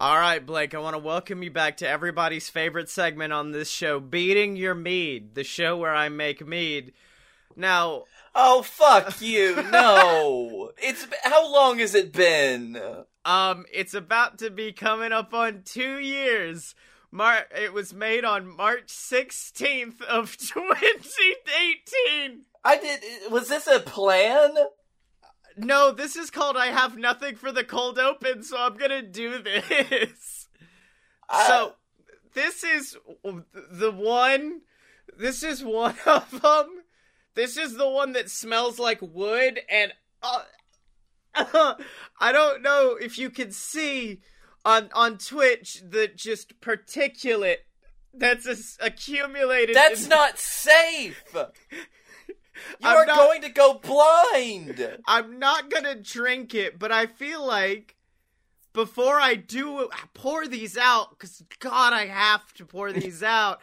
All right, Blake, I want to welcome you back to everybody's favorite segment on this show, Beating Your Mead, the show where I make mead. Now, Oh fuck you! No, it's how long has it been? um, it's about to be coming up on two years. Mar- it was made on March 16th of 2018. I did. Was this a plan? No, this is called I Have Nothing for the Cold Open, so I'm gonna do this. So, this is the one. This is one of them. This is the one that smells like wood, and uh, I don't know if you can see on on Twitch the just particulate that's accumulated. that's in- not safe. You I'm are not- going to go blind. I'm not gonna drink it, but I feel like before I do pour these out, because God, I have to pour these out.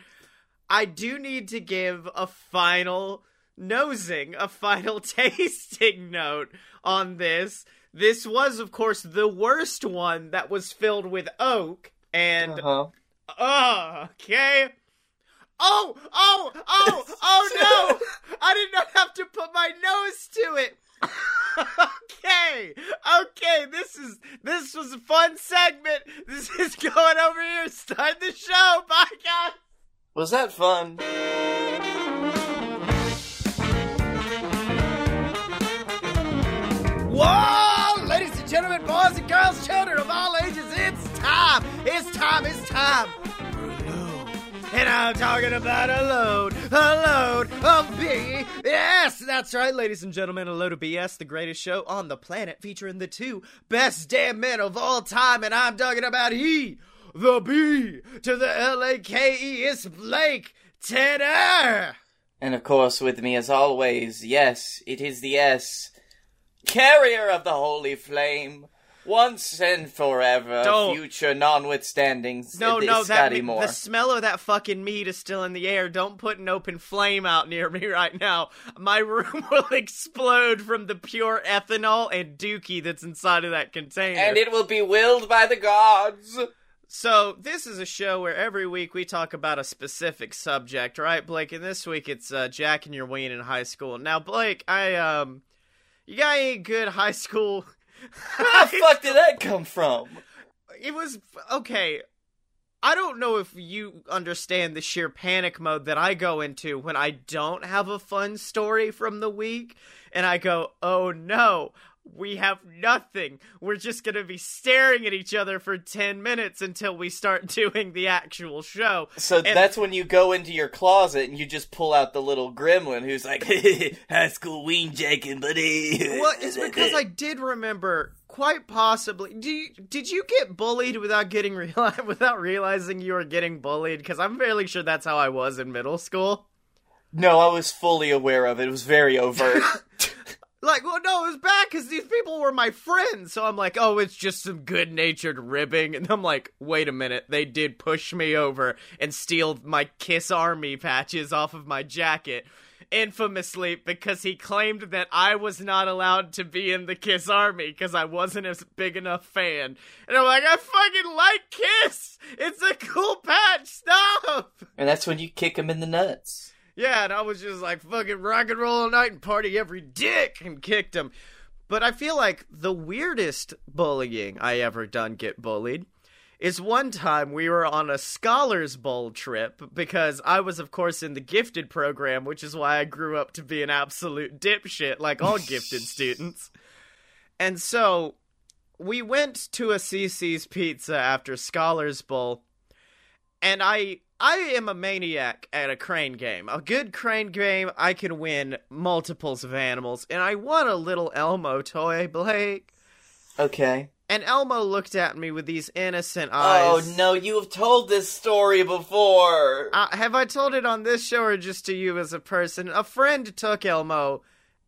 I do need to give a final nosing, a final tasting note on this. This was, of course, the worst one that was filled with oak, and Uh-huh. Oh, okay. Oh, oh, oh, oh no! I did not have to put my nose to it. okay, okay. This is this was a fun segment. This is going over here. Start the show. Bye, guys. Was that fun? Whoa, ladies and gentlemen, boys and girls, children of all ages, it's time. It's time. It's time. And I'm talking about a load, a load of BS. That's right, ladies and gentlemen, a load of BS, the greatest show on the planet, featuring the two best damn men of all time. And I'm talking about he, the B to the L A K E. It's Blake Tanner. And of course, with me as always, yes, it is the S, carrier of the holy flame, once and forever, Don't. future notwithstanding. No, no, that me- the smell of that fucking meat is still in the air. Don't put an open flame out near me right now. My room will explode from the pure ethanol and dookie that's inside of that container. and it will be willed by the gods. so this is a show where every week we talk about a specific subject, right, Blake? And this week it's uh, Jack and your ween in high school. Now, Blake, I um, you got any good high school? Where the fuck did that come from? it was okay. I don't know if you understand the sheer panic mode that I go into when I don't have a fun story from the week and I go, "Oh no, we have nothing. We're just going to be staring at each other for 10 minutes until we start doing the actual show." So And- that's when you go into your closet and you just pull out the little gremlin who's like, high school ween jacking, buddy. Well, it's because I did remember quite possibly. Do you, did you get bullied without getting reali- without realizing you were getting bullied? Because I'm fairly sure that's how I was in middle school. No, I was fully aware of it. It was very overt. Like, well, no, it was bad because these people were my friends. So I'm like, oh, it's just some good natured ribbing. And I'm like, wait a minute. They did push me over and steal my Kiss Army patches off of my jacket. Infamously, because he claimed that I was not allowed to be in the Kiss Army because I wasn't a big enough fan. And I'm like, I fucking like Kiss! It's a cool patch! Stop! and that's when you kick him in the nuts. Yeah, and I was just like fucking rock and roll all night and party every dick and kicked him. But I feel like the weirdest bullying I ever done get bullied is one time we were on a Scholars Bowl trip because I was, of course, in the gifted program, which is why I grew up to be an absolute dipshit like all gifted students. And so we went to a Cicis Pizza after Scholars Bowl, and I I am a maniac at a crane game. A good crane game, I can win multiples of animals, and I won a little Elmo toy, Blake. Okay. And Elmo looked at me with these innocent eyes. Oh no, you have told this story before. Uh, have I told it on this show or just to you as a person? A friend took Elmo,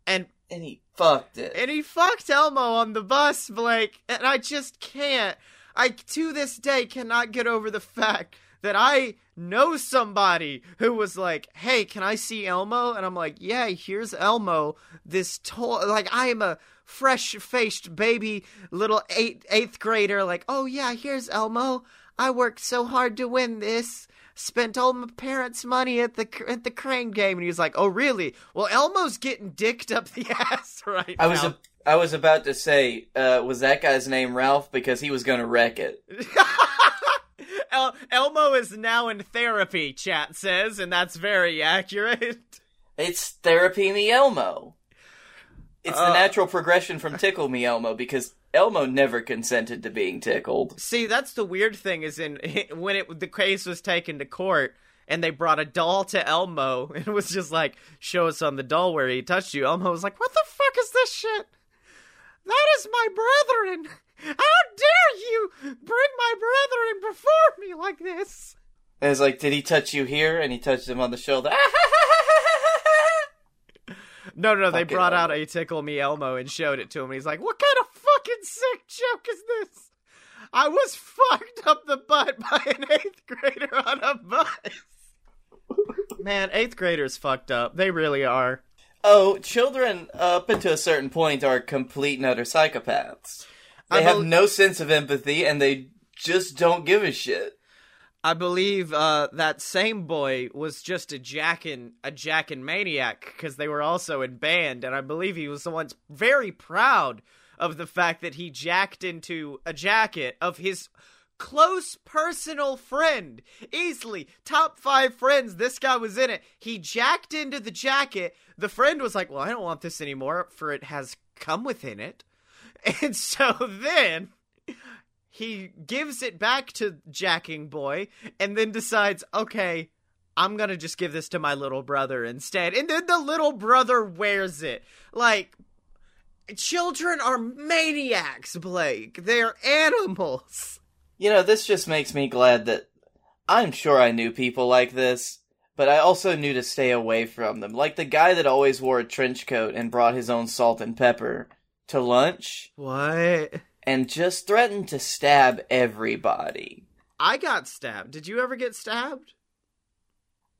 and and he fucked it. and he fucked Elmo on the bus, Blake, and I just can't. I to this day cannot get over the fact that I know somebody who was like, "Hey, can I see Elmo?" And I'm like, "Yeah, here's Elmo. This toy, like I am a fresh-faced baby little eight eighth grader. Like, oh yeah, here's Elmo. I worked so hard to win this." Spent all my parents' money at the at the crane game, and he was like, "Oh, really? Well, Elmo's getting dicked up the ass right now I was a, I was about to say, uh, was that guy's name Ralph because he was going to wreck it? El- Elmo is now in therapy, chat says, and that's very accurate. It's therapy me Elmo. It's Uh. the natural progression from tickle me Elmo because Elmo never consented to being tickled. See, that's the weird thing is in when it the case was taken to court and they brought a doll to Elmo and it was just like, show us on the doll where he touched you. Elmo was like, what the fuck is this shit? That is my brethren. How dare you bring my brethren before me like this? And it's like, did he touch you here? And he touched him on the shoulder. No, no, they Fucking brought out a Tickle Me Elmo and showed it to him. He's like, "What kind of fucking sick joke is this? I was fucked up the butt by an eighth grader on a bus." Man, eighth graders fucked up. They really are. oh, children up until a certain point are complete and utter psychopaths. They I have no sense of empathy and they just don't give a shit. I believe uh, that same boy was just a jackin' a jackin' maniac because they were also in band, and I believe he was the one very proud of the fact that he jacked into a jacket of his close personal friend, easily top five friends. This guy was in it. He jacked into the jacket. The friend was like, "Well, I don't want this anymore, for it has come within it." And so then he gives it back to Jacking Boy and then decides, okay, I'm gonna just give this to my little brother instead. And then the little brother wears it. Like, children are maniacs, Blake. They're animals. You know, this just makes me glad that I'm sure I knew people like this, but I also knew to stay away from them. Like the guy that always wore a trench coat and brought his own salt and pepper to lunch What? and just threatened to stab everybody. I got stabbed. Did you ever get stabbed?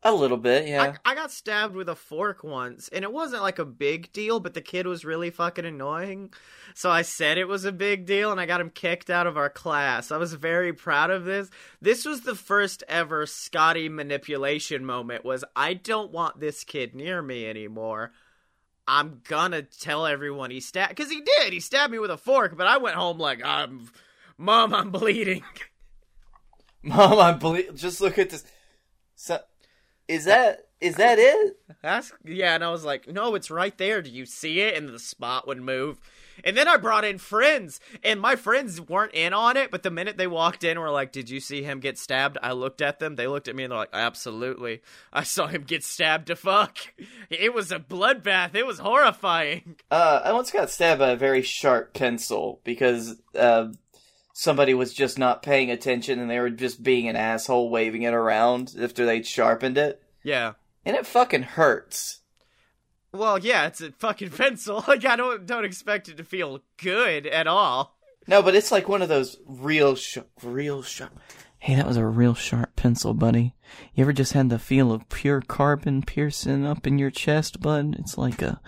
A little bit, yeah. I, I got stabbed with a fork once, and it wasn't like a big deal, but the kid was really fucking annoying. So I said it was a big deal, and I got him kicked out of our class. I was very proud of this. This was the first ever Scottye manipulation moment. Was I don't want this kid near me anymore. I'm gonna tell everyone he stabbed because he did. He stabbed me with a fork, but I went home like I'm, mom, I'm bleeding. Mom, I believe. Just look at this. So, is that is that it? That's yeah, and I was like, no, it's right there. Do you see it? And the spot would move. And then I brought in friends, and my friends weren't in on it. But the minute they walked in, were like, "Did you see him get stabbed?" I looked at them. They looked at me, and they're like, "Absolutely, I saw him get stabbed to fuck. It was a bloodbath. It was horrifying." Uh, I once got stabbed by a very sharp pencil because uh, somebody was just not paying attention and they were just being an asshole, waving it around after they'd sharpened it, Yeah. and it fucking hurts. Well, yeah, it's a fucking pencil. Like I don't don't expect it to feel good at all. No, but it's like one of those real, sh- real sharp. Hey, that was a real sharp pencil, buddy. You ever just had the feel of pure carbon piercing up in your chest, bud? It's like a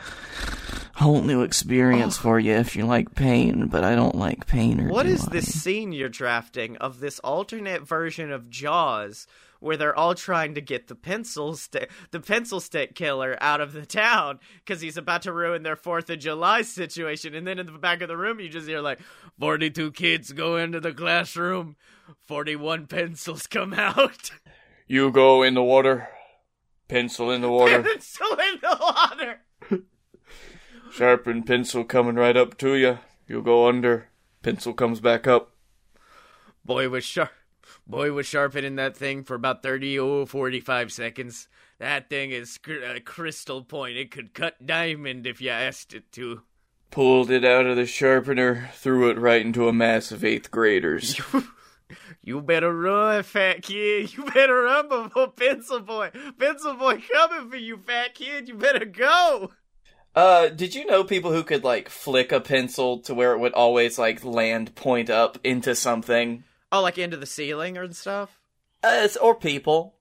whole new experience for you if you like pain, but I don't like pain or What is I? this scene you're drafting of this alternate version of Jaws where they're all trying to get the pencil stick the pencil stick killer out of the town because he's about to ruin their Fourth of July situation, and then in the back of the room you just hear like forty-two kids go into the classroom, forty-one pencils come out, You go in the water. Pencil in the water. pencil in the water. Sharpened pencil coming right up to you. You go under. Pencil comes back up. Boy was sharp. Boy was sharpening that thing for about 30 oh 45 seconds. That thing is a crystal point. It could cut diamond if you asked it to. Pulled it out of the sharpener, threw it right into a mass of eighth graders. You better run, fat kid. You better run before Pencil Boy. Pencil Boy coming for you, fat kid. You better go. Uh, did you know people who could like flick a pencil to where it would always like land point up into something? Oh, like into the ceiling or stuff? Uh, or people.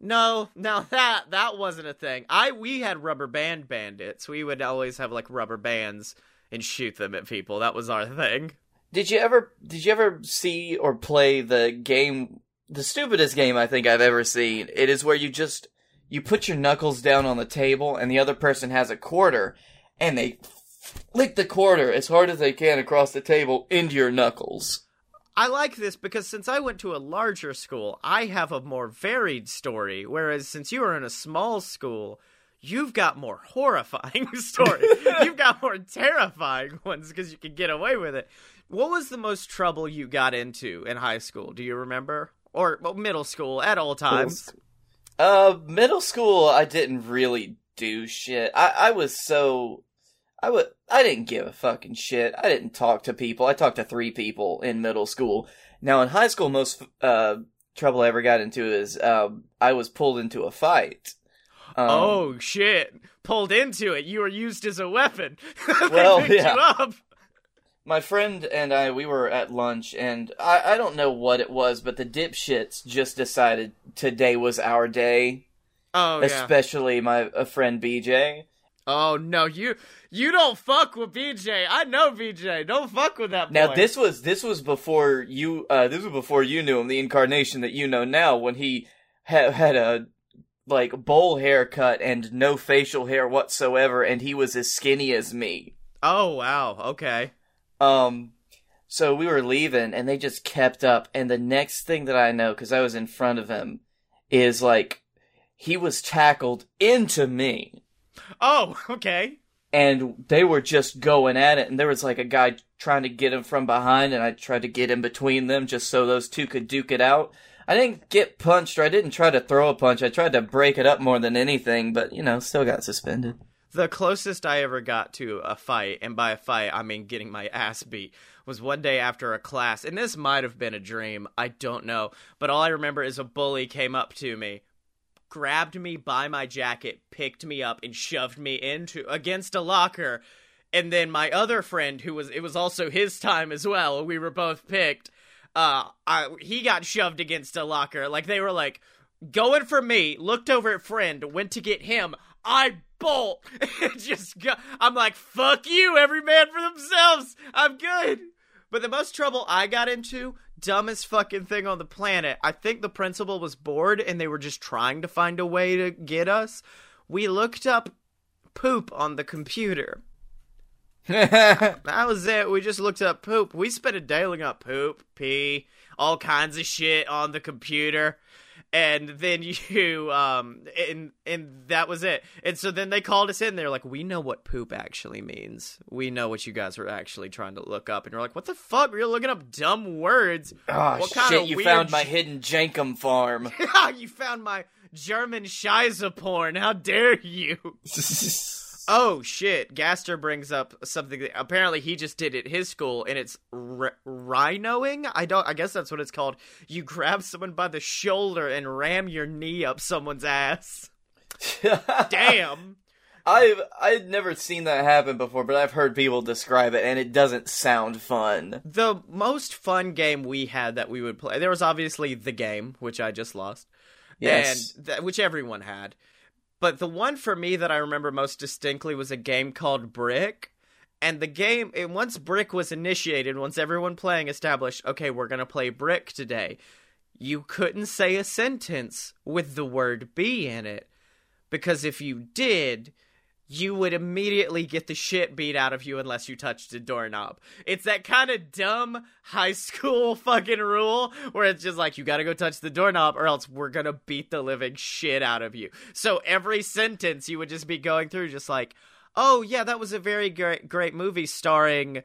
No, now that that wasn't a thing. I we had rubber band bandits. We would always have like rubber bands and shoot them at people. That was our thing. Did you ever did you ever see or play the game the stupidest game I think I've ever seen? It is where you just you put your knuckles down on the table and the other person has a quarter and they flick the quarter as hard as they can across the table into your knuckles. I like this because since I went to a larger school, I have a more varied story. Whereas since you were in a small school, you've got more horrifying stories. you've got more terrifying ones because you can get away with it. What was the most trouble you got into in high school? Do you remember? Or well, middle school at all times? Uh, middle school, I didn't really do shit. I, I was so I would I didn't give a fucking shit. I didn't talk to people. I talked to three people in middle school. Now in high school, most uh, trouble I ever got into is um, I was pulled into a fight. Um, oh shit! Pulled into it. You were used as a weapon. Well, yeah. my friend and I we were at lunch, and I I don't know what it was, but the dipshits just decided today was our day. Oh yeah. Especially my a friend BJ. Oh no, you you don't fuck with BJ. I know BJ. Don't fuck with that boy. Now this was this was before you uh this was before you knew him, the incarnation that you know now when he ha- had a like bowl haircut and no facial hair whatsoever and he was as skinny as me. Oh wow. Okay. Um so we were leaving and they just kept up and the next thing that I know cuz I was in front of him is like he was tackled into me Oh okay. and they were just going at it and there was like a guy trying to get him from behind and I tried to get in between them just so those two could duke it out. I didn't get punched or I didn't try to throw a punch. I tried to break it up more than anything, but you know, still got suspended. The closest I ever got to a fight, and by a fight I mean getting my ass beat, was one day after a class, and this might have been a dream. I don't know, but all I remember is a bully came up to me, grabbed me by my jacket, picked me up, and shoved me into against a locker. And then my other friend, who was it was also his time as well. We were both picked. Uh, I, he got shoved against a locker. Like they were like going for me. Looked over at friend, went to get him. I bolt. Just go, I'm like, fuck you, every man for themselves. I'm good. But the most trouble I got into, dumbest fucking thing on the planet. I think the principal was bored and they were just trying to find a way to get us. We looked up poop on the computer. That was it. We just looked up poop. We spent a day looking up poop, pee, all kinds of shit on the computer. And then you, um, and and that was it. And so then they called us in. They're like, "We know what poop actually means. We know what you guys were actually trying to look up." And you're like, "What the fuck? You're looking up dumb words. Oh What kind shit, of you weird found my hidden Jankum farm. you found my German Scheisse porn. How dare you?" Oh shit! Gaster brings up something that apparently he just did at his school, and it's r- rhinoing. I don't. I guess that's what it's called. You grab someone by the shoulder and ram your knee up someone's ass. Damn. I've I've never seen that happen before, but I've heard people describe it and it doesn't sound fun. The most fun game we had that we would play. There was obviously the game, which I just lost. Yes. and th- which everyone had. But the one for me that I remember most distinctly was a game called Brick. And the game, once Brick was initiated, once everyone playing established, okay, we're gonna play Brick today, you couldn't say a sentence with the word "be" in it, because if you did, you would immediately get the shit beat out of you unless you touched a doorknob. It's that kind of dumb high school fucking rule where it's just like you gotta go touch the doorknob or else we're gonna beat the living shit out of you. So every sentence you would just be going through just like, oh yeah, that was a very great great movie starring.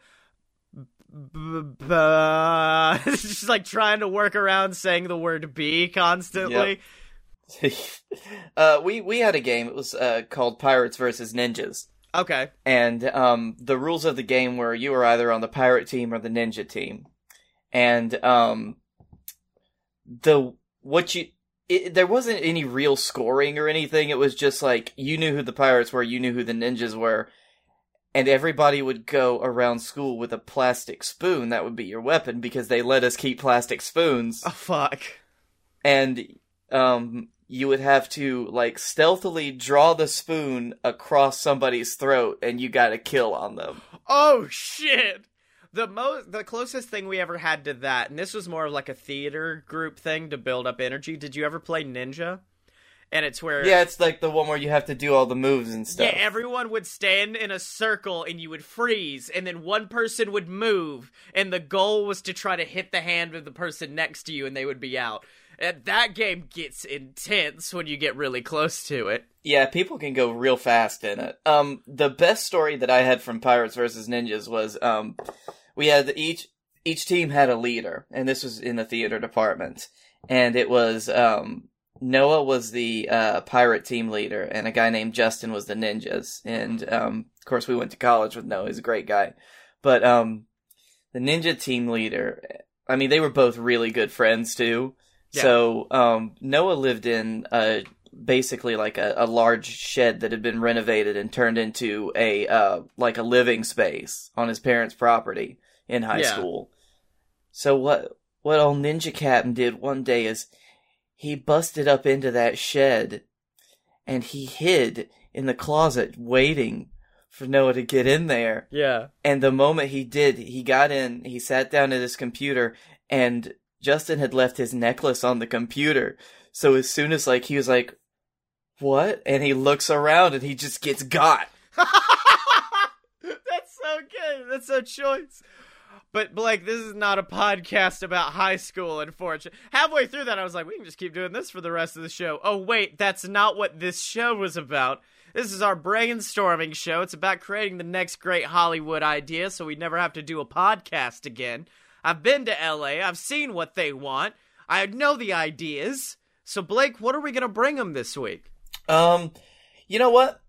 Just like trying to work around saying the word "b" constantly. uh, we we had a game. It was uh, called Pirates versus Ninjas, Okay. and um, the rules of the game were you were either on the pirate team or the ninja team, and um, the what you it, there wasn't any real scoring or anything. It was just like you knew who the pirates were, you knew who the ninjas were, and everybody would go around school with a plastic spoon. That would be your weapon because they let us keep plastic spoons. Oh fuck. and um, you would have to like stealthily draw the spoon across somebody's throat, and you got a kill on them. Oh shit! The most, the closest thing we ever had to that, and this was more of like a theater group thing to build up energy. Did you ever play Ninja? And it's where Yeah, it's like the one where you have to do all the moves and stuff. Yeah, everyone would stand in a circle and you would freeze, and then one person would move, and the goal was to try to hit the hand of the person next to you, and they would be out. And that game gets intense when you get really close to it. Yeah, people can go real fast in it. Um, the best story that I had from Pirates versus Ninjas was um, we had each each team had a leader, and this was in the theater department, and it was um Noah was the uh, pirate team leader, and a guy named Justin was the ninjas. And um, of course, we went to college with Noah; he's a great guy. But um, the ninja team leader, I mean, they were both really good friends too. Yeah. So um, Noah lived in a basically like a, a large shed that had been renovated and turned into a uh, like a living space on his parents' property in high Yeah. school. So what what old Ninja Captain did one day is he busted up into that shed and he hid in the closet waiting for Noah to get in there. Yeah. And the moment he did, he got in, he sat down at his computer and Justin had left his necklace on the computer. So as soon as like he was like, "What?" and he looks around and he just gets got. That's so good. That's so choice. But Blake, this is not a podcast about high school, unfortunately. Halfway through that, I was like, we can just keep doing this for the rest of the show. Oh, wait, that's not what this show was about. This is our brainstorming show. It's about creating the next great Hollywood idea so we never have to do a podcast again. I've been to LA, I've seen what they want, I know the ideas. So, Blake, what are we going to bring them this week? Um, you know what?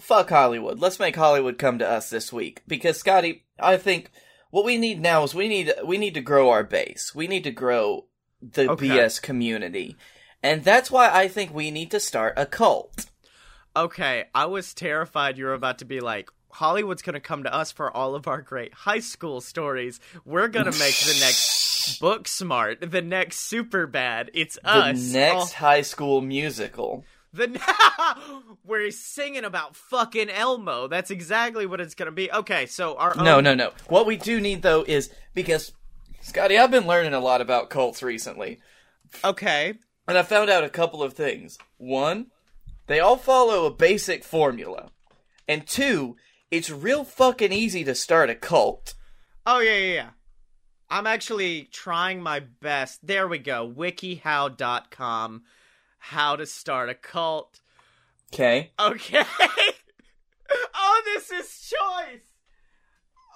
Fuck Hollywood. Let's make Hollywood come to us this week because Scottye, I think what we need now is we need we need to grow our base. We need to grow the Okay. BS community. And that's why I think we need to start a cult. Okay, I was terrified you were about to be like, Hollywood's gonna come to us for all of our great high school stories. We're gonna make the next book smart, the next super bad. It's The us. The next all- high school musical. the we're singing about fucking Elmo. That's exactly what it's gonna be. Okay, so our No, own- no, no. What we do need though is because Scottye, I've been learning a lot about cults recently. Okay, And I found out a couple of things. One, they all follow a basic formula. And two, it's real fucking easy to start a cult. Oh yeah, yeah, yeah. I'm actually trying my best. There we go. WikiHow.com. How to start a cult. Okay? Okay. oh, this is choice.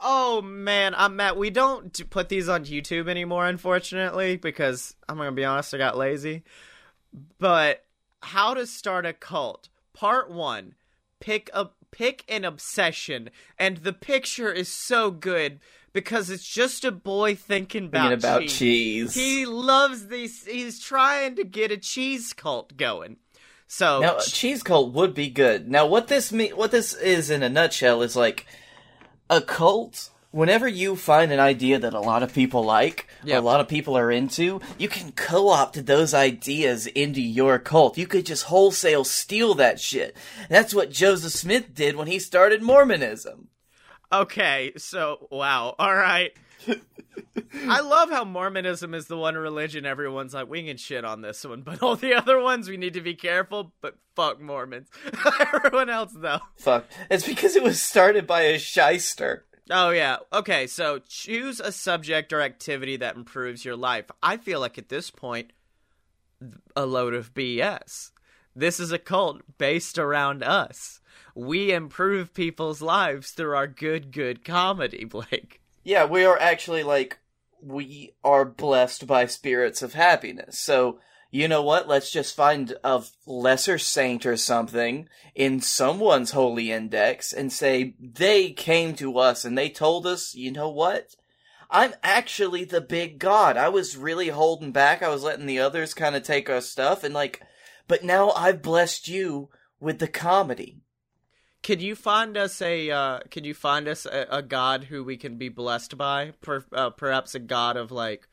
Oh man, I'm Matt. We don't put these on YouTube anymore, unfortunately, because I'm gonna be honest, I got lazy. But how to start a cult, part one. Pick a pick an obsession, and the picture is so good because it's just a boy thinking about, Thinking about cheese. cheese. He loves these. He's trying to get a cheese cult going. So Now, a cheese cult would be good. Now, what this me- what this is in a nutshell is like a cult. Whenever you find an idea that a lot of people like, Yep. a lot of people are into, you can co-opt those ideas into your cult. You could just wholesale steal that shit. That's what Joseph Smith did when he started Mormonism. Okay, so wow, all right. I love how Mormonism is the one religion everyone's like, we can shit on this one, but all the other ones we need to be careful. But fuck Mormons. Everyone else though. Fuck. It's because it was started by a shyster. Oh yeah. Okay, so choose a subject or activity that improves your life. I feel like at this point, a load of BS. This is a cult based around us. We improve people's lives through our good, good comedy, Blake. Yeah, we are actually like we are blessed by spirits of happiness. So, you know what? Let's just find a lesser saint or something in someone's holy index and say they came to us and they told us, you know what? I'm actually the big god. I was really holding back. I was letting the others kind of take our stuff and like, but now I've blessed you with the comedy. Can you find us a uh, can you find us a, a god who we can be blessed by? Per, uh, perhaps a god of like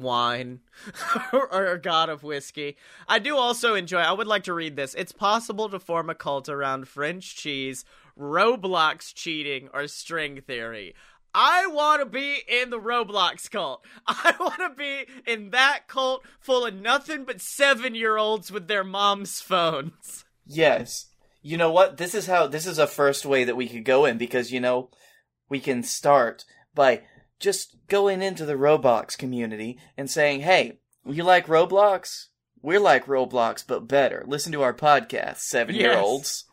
wine or, or god of whiskey. I do also enjoy. I would like to read this. It's possible to form a cult around French cheese, Roblox cheating, or string theory. I want to be in the Roblox cult. I want to be in that cult full of nothing but seven year olds with their mom's phones. Yes. You know what? This is how this is a first way that we could go in because you know we can start by just going into the Roblox community and saying, "Hey, you like Roblox? We're like Roblox but better. Listen to our podcast, 7-year-olds."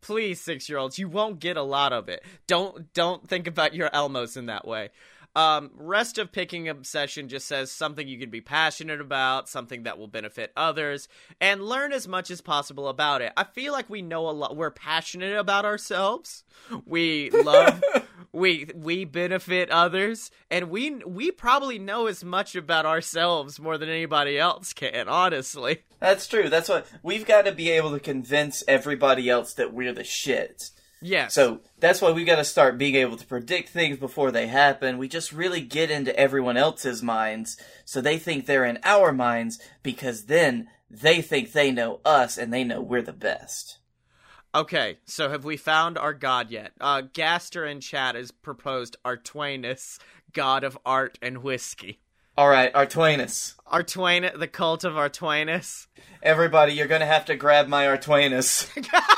Please, six year olds, you won't get a lot of it. Don't don't think about your Elmos in that way. Um, rest of picking obsession just says something you can be passionate about, something that will benefit others, and learn as much as possible about it. I feel like we know a lot. We're passionate about ourselves. We love. we we benefit others, and we we probably know as much about ourselves more than anybody else can. Honestly, That's true. That's what we've got to be able to convince everybody else that we're the shit. Yes. So that's why we got to start being able to predict things before they happen. We just really get into everyone else's minds so they think they're in our minds because then they think they know us and they know we're the best. Okay, so have we found our god yet? Uh, Gaster in chat has proposed Artwainus, god of art and whiskey. All right, Artwainus. Artwain, the cult of Artwainus. Everybody, you're going to have to grab my Artwainus.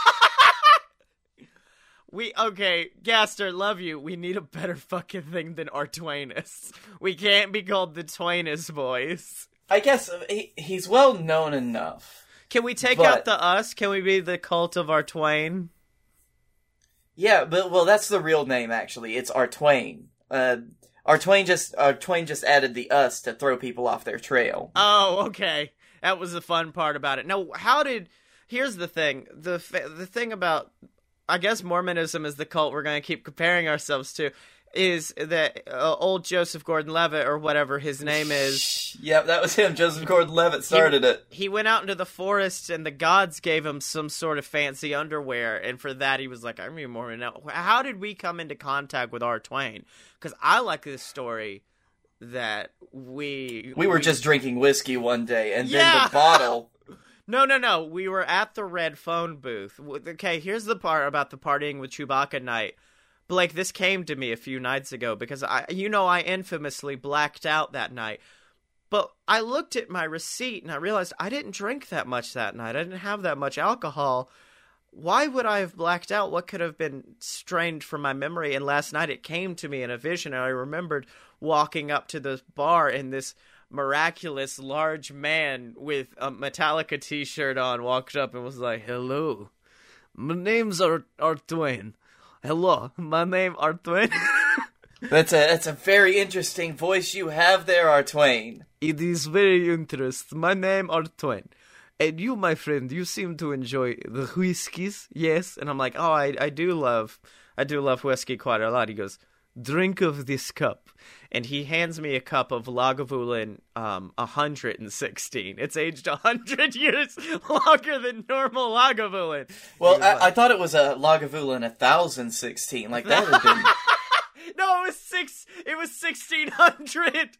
We okay, Gaster, love you. We need a better fucking thing than Artwainus. We can't be called the Twainus boys. I guess he, he's well known enough. Can we take But- out the us? Can we be the cult of Artwain? Yeah, but well, that's the real name actually. It's Artwain. Uh, Artwain just Artwain just added the us to throw people off their trail. Oh, okay. That was the fun part about it. Now, how did? Here's the thing. The fa- the thing about, I guess Mormonism is the cult we're going to keep comparing ourselves to. Is that uh, old Joseph Gordon-Levitt or whatever his name is? Yep, that was him. Joseph Gordon-Levitt started it. He went out into the forest and the gods gave him some sort of fancy underwear, and for that he was like, "I'm a Mormon." Now, how did we come into contact with R. Twain? Because I like this story that we We were just drinking whiskey one day, and then the bottle. No, no, no. We were at the red phone booth. Okay, here's the part about the partying with Chewbacca night. Blake, this came to me a few nights ago because I, you know, I infamously blacked out that night. But I looked at my receipt and I realized I didn't drink that much that night. I didn't have that much alcohol. Why would I have blacked out? What could have been strained from my memory? And last night it came to me in a vision, and I remembered walking up to the bar in this miraculous large man with a Metallica t-shirt on walked up and was like, "Hello, my name's Art Art Twain. Hello, my name Art Twain. That's a that's a very interesting voice you have there, Artwain. it is very interesting. My name Art Twain." And you, my friend, you seem to enjoy the whiskeys, yes? And I'm like, oh, I, I do love, I do love whiskey quite a lot. He goes, drink of this cup, and he hands me a cup of Lagavulin, um, 116. It's aged 100 years longer than normal Lagavulin. Well, I, like- I thought it was a Lagavulin 1016. Like that would have been. no, it was six. It was 1600.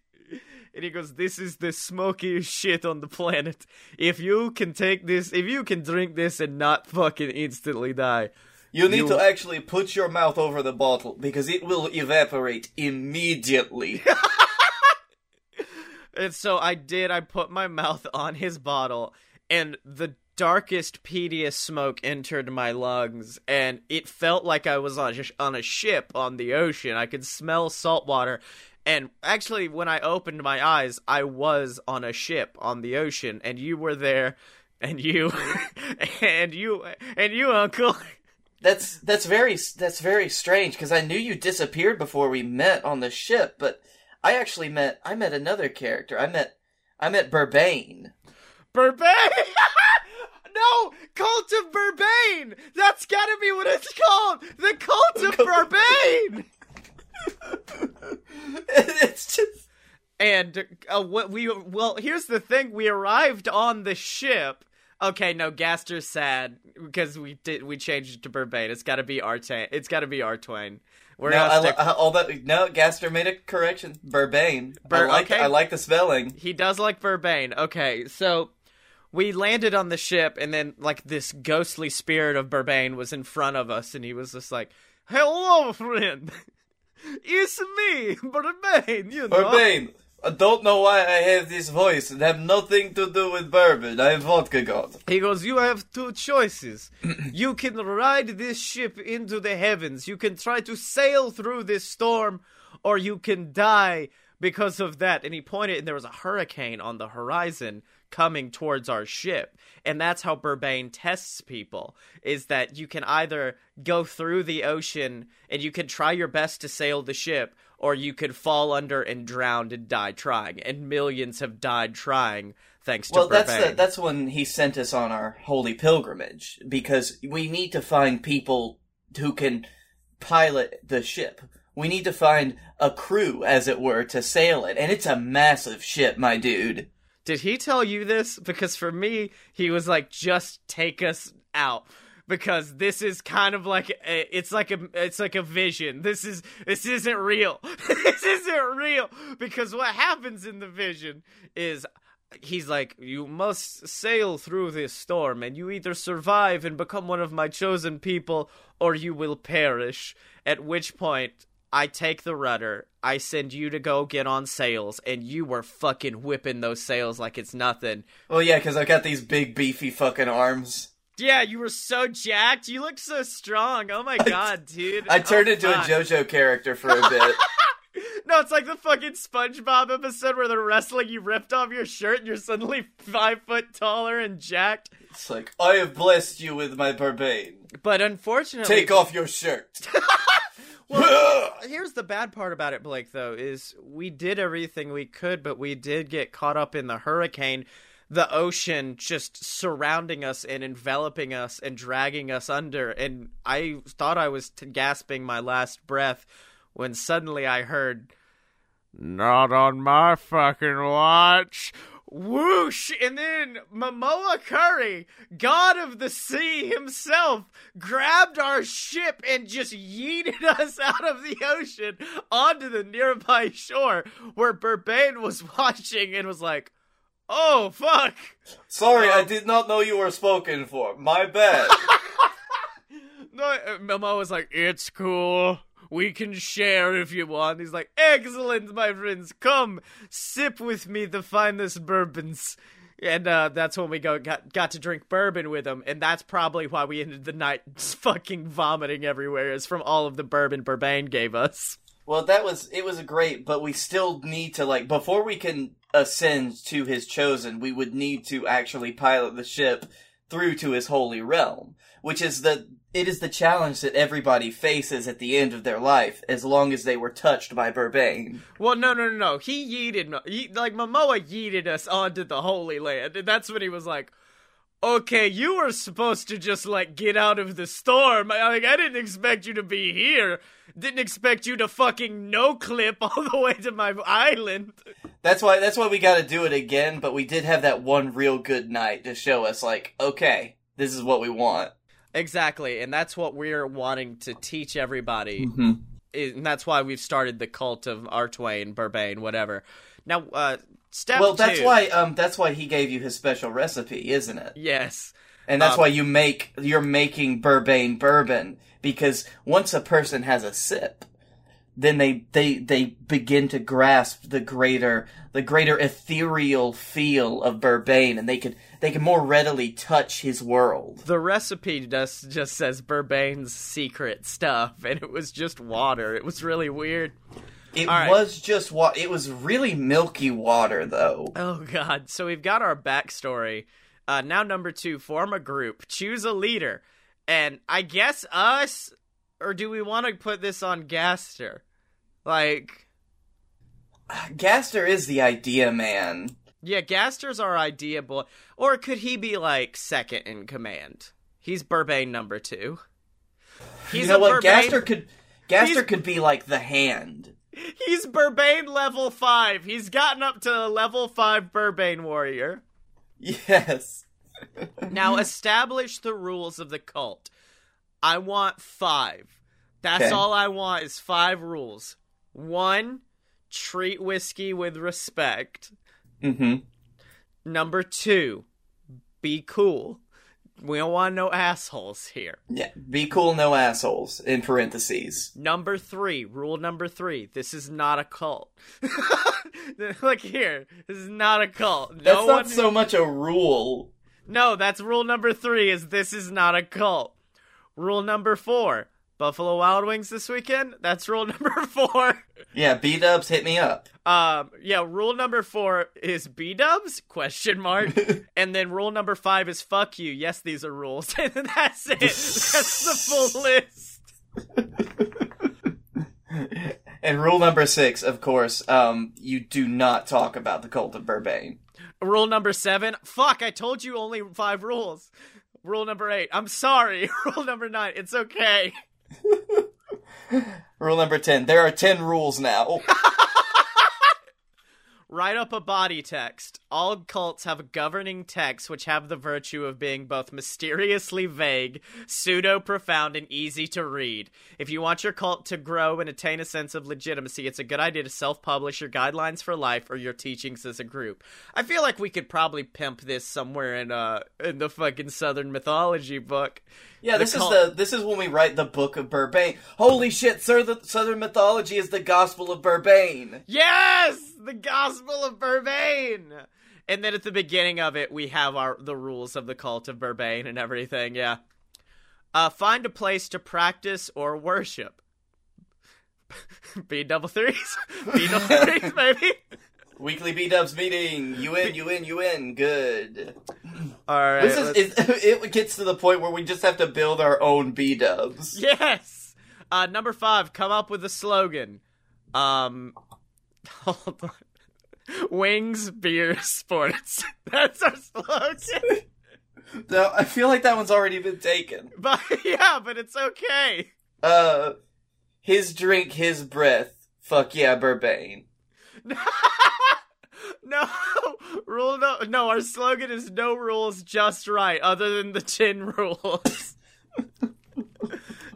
And he goes, "This is the smokiest shit on the planet. If you can take this, if you can drink this and not fucking instantly die, You need You- to actually put your mouth over the bottle because it will evaporate immediately. And so I did. I put my mouth on his bottle, and the darkest, peatiest smoke entered my lungs, and it felt like I was on a, on a ship on the ocean. I could smell salt water. And actually, when I opened my eyes, I was on a ship on the ocean, and you were there, and you, and you, and you, Uncle. That's that's very that's very strange because I knew you disappeared before we met on the ship, but I actually met I met another character. I met I met Burbaine. Burbaine! no! Cult of Burbaine! That's gotta be what it's called! The Cult of Burbaine! it's just And uh, what we well, here's the thing: we arrived on the ship. Okay, no, Gaster's sad because we did we changed it to Burbaine. It's got to be Artane. It's got to be Artwain. We're no, I, stick. although no, Gaster made a correction. Burbaine. Bur- I like okay. I like the spelling. he does like Burbaine. Okay, so we landed on the ship, and then like this ghostly spirit of Burbaine was in front of us, and he was just like, "Hello, friend. It's me, Burbaine. You know." Burbaine. I don't know why I have this voice and have nothing to do with bourbon. I am vodka god. He goes, You have two choices. you can ride this ship into the heavens. You can try to sail through this storm, or you can die because of that. And he pointed, and there was a hurricane on the horizon coming towards our ship. And that's how Burbaine tests people is that you can either go through the ocean and you can try your best to sail the ship, or you could fall under and drown and die trying. And millions have died trying thanks to Well, that's the, that's when he sent us on our holy pilgrimage because we need to find people who can pilot the ship. We need to find a crew, as it were, to sail it, and it's a massive ship, my dude. Did he tell you this? Because for me, he was like, just take us out. Because this is kind of like a, it's like a it's like a vision. This is this isn't real. this isn't real. Because what happens in the vision is he's like, you must sail through this storm, and you either survive and become one of my chosen people, or you will perish. At which point, I take the rudder, I send you to go get on sails, and you were fucking whipping those sails like it's nothing. Well, yeah, because I've got these big, beefy fucking arms. Yeah, you were so jacked. You looked so strong. Oh my god, dude. I turned Oh, into a. JoJo character for a bit. No, it's like the fucking SpongeBob episode where they're wrestling. You ripped off your shirt, and you're suddenly five foot taller and jacked. it's like, I have blessed you with my Burbaine. But unfortunately, Take off your shirt. Here's the bad part about it, Blake, though, is we did everything we could, but we did get caught up in the hurricane, the ocean just surrounding us and enveloping us and dragging us under. And I thought I was t- gasping my last breath when suddenly I heard, Not on my fucking watch. Whoosh! And then Momoa Curry, god of the sea himself, grabbed our ship and just yeeted us out of the ocean onto the nearby shore where Burbaine was watching and was like, Oh, fuck! Sorry, I did not know you were spoken for. My bad. No, uh, Momoa was like, It's cool. We can share if you want. He's like, Excellent, my friends. Come, sip with me the finest bourbons. And uh, that's when we go got got to drink bourbon with him, and that's probably why we ended the night fucking vomiting everywhere. Is from all of the bourbon Burbaine gave us. Well, that was it was a great, but we still need to like before we can ascend to his chosen, we would need to actually pilot the ship through to his holy realm, which is the it is the challenge that everybody faces at the end of their life as long as they were touched by Burbaine. Well, no, no, no, no. He yeeted, like Momoa yeeted us onto the Holy Land, and that's when he was like, "Okay, you were supposed to just like get out of the storm. I, like, I didn't expect you to be here. Didn't expect you to fucking no clip all the way to my island." That's why that's why we got to do it again, but we did have that one real good night to show us like, okay, this is what we want. Exactly, and that's what we're wanting to teach everybody. Mm-hmm. And that's why we've started the cult of Artwain, Burbaine, whatever. Now, uh, step Well, that's two- why um that's why he gave you his special recipe, isn't it? Yes. And that's Um, why you make you're making Burbaine bourbon because once a person has a sip, then they they they begin to grasp the greater the greater ethereal feel of Burbaine, and they could they can more readily touch his world. The recipe just just says Burbaine's secret stuff, and it was just water. It was really weird. It right. was just what it was really milky water though. Oh God! So we've got our backstory. Uh, now, number two, form a group, choose a leader, and I guess us, or do we want to put this on Gaster? Like, Gaster is the idea man. yeah, Gaster's our idea boy, or could he be like second in command? He's Burbaine number two. He's you know a what? Burbaine- Gaster could Gaster He's- could be like the hand. He's Burbaine level five. He's gotten up to level five Burbaine warrior. Yes. now establish the rules of the cult. I want five. That's Okay. all I want is five rules. One, treat whiskey with respect. Mm-hmm. Number two, be cool. We don't want no assholes here. Yeah. Be cool, no assholes. In parentheses. Number three, rule number three, this is not a cult. Look here, this is not a cult. No That's not so much a rule. No, that's rule number three is this is not a cult. Rule number four, Buffalo Wild Wings this weekend. That's rule number four. Yeah, B Dubs, hit me up. Um, yeah, rule number four is B dubs question mark, and then rule number five is fuck you. Yes, these are rules, and that's it. That's the full list. And rule number six, of course, um, you do not talk about the cult of Burbaine. Rule number seven, fuck, I told you only five rules. Rule number eight, I'm sorry. Rule number nine, it's okay. Rule number ten, there are ten rules now. Write up a body text. All cults have a governing text which have the virtue of being both mysteriously vague, pseudo profound, and easy to read. If you want your cult to grow and attain a sense of legitimacy, it's a good idea to self publish your guidelines for life or your teachings as a group. I feel like we could probably pimp this somewhere in uh in the fucking Southern mythology book. Yeah, this is the this is when we write the book of Burbaine. Holy shit, sir! The Southern mythology is the gospel of Burbaine. Yes, the Gospel of Burbaine. And then at the beginning of it, we have our the rules of the cult of Burbaine and everything. Yeah. Uh, find a place to practice or worship. B double threes, B double threes, baby. Weekly B Dubs meeting. UN, you UN. Good. All right. This let's- is it, it. gets to the point where we just have to build our own B Dubs. yes. Uh, number five, come up with a slogan. Um, hold on. Wings, beer, sports. That's our slogan. No, I feel like that one's already been taken. But yeah, but it's okay. Uh, his drink, his breath. Fuck yeah, Burbaine. no rule no no our slogan is no rules just right other than the 10 rules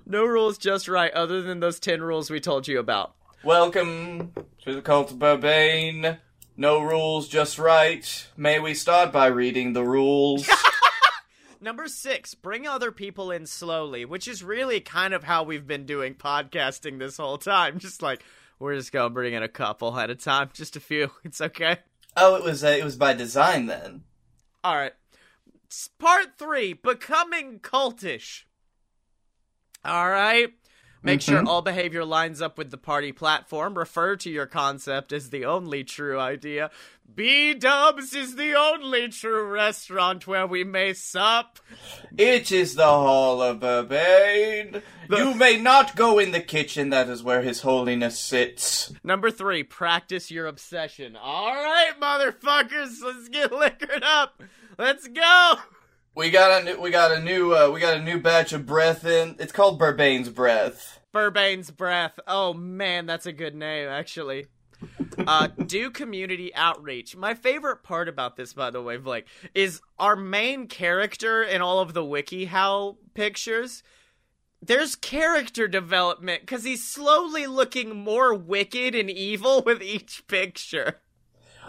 no rules just right other than those 10 rules we told you about Welcome to the cult of Burbaine. No rules, just right. May we start by reading the rules? number six bring other people in slowly which is really kind of how we've been doing podcasting this whole time just like we're just gonna bring in a couple at a time just a few it's okay oh, it was uh, it was by design then. All right. Part three becoming cultish. All right. Make sure Mhm. all behavior lines up with the party platform. Refer to your concept as the only true idea. B Dubs is the only true restaurant where we may sup. It is the hall of Burbaine. You may not go in the kitchen. That is where His Holiness sits. Number three, practice your obsession. All right, motherfuckers, let's get liquored up. Let's go. We got a new, we got a new uh, we got a new batch of breath in. It's called Burbaine's breath. Burbaine's breath. Oh man, that's a good name, actually. Uh, do community outreach. My favorite part about this, by the way, Blake, is our main character in all of the WikiHow pictures. There's character development because he's slowly looking more wicked and evil with each picture.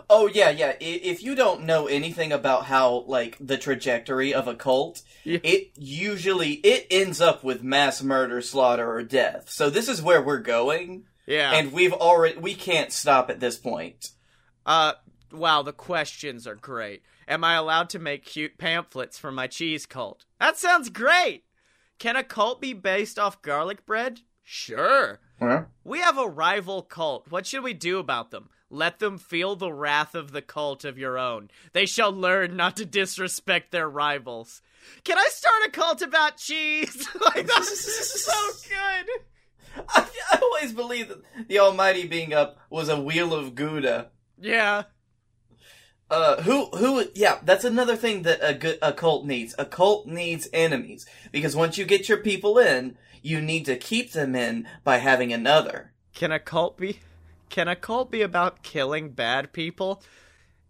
Oh yeah, yeah. If you don't know anything about how like the trajectory of a cult, Yeah. it usually it ends up with mass murder, slaughter, or death. So this is where we're going, Yeah. and we've already we can't stop at this point. Uh, wow, the questions are great. Am I allowed to make cute pamphlets for my cheese cult? That sounds great! Can a cult be based off garlic bread? Sure. We have a rival cult. What should we do about them? Let them feel the wrath of the cult of your own. They shall learn not to disrespect their rivals. Can I start a cult about cheese? like, that's so good. I, I always believed that the Almighty being up was a wheel of Gouda. Yeah. Uh, who, who, yeah, that's another thing that a good, a cult needs. A cult needs enemies. Because once you get your people in, you need to keep them in by having another. Can a cult be can a cult be about killing bad people?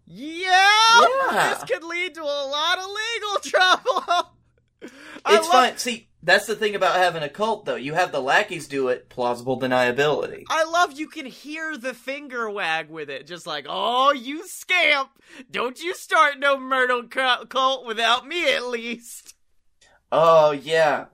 Yeah, Yeah. This could lead to a lot of legal trouble. It's love- fine. See, that's the thing about having a cult, though. You have the lackeys do it, plausible deniability. I love you can hear the finger wag with it, just like, oh, you scamp! Don't you start no cu- cult without me, at least. Oh, yeah.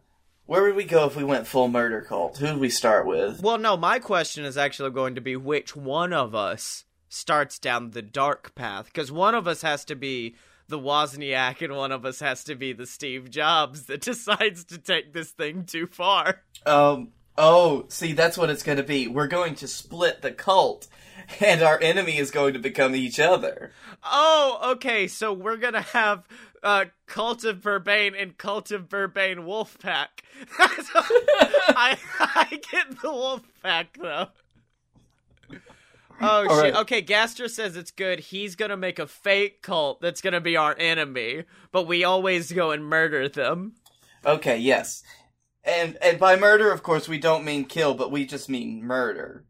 Where would we go if we went full murder cult? Who would we start with? Well, no, my question is actually going to be which one of us starts down the dark path, because one of us has to be the Wozniak and one of us has to be the Steve Jobs that decides to take this thing too far. Um, oh, see, that's what it's gonna be. We're going to split the cult, and our enemy is going to become each other. Oh, okay, so we're gonna have uh, Cult of Burbaine and Cult of Burbaine Wolfpack. I, I get the Wolfpack, though. Oh shit! right. Okay, Gaster says it's good. He's gonna make a fake cult that's gonna be our enemy, but we always go and murder them. Okay, yes. And and by murder, of course, we don't mean kill, but we just mean murder.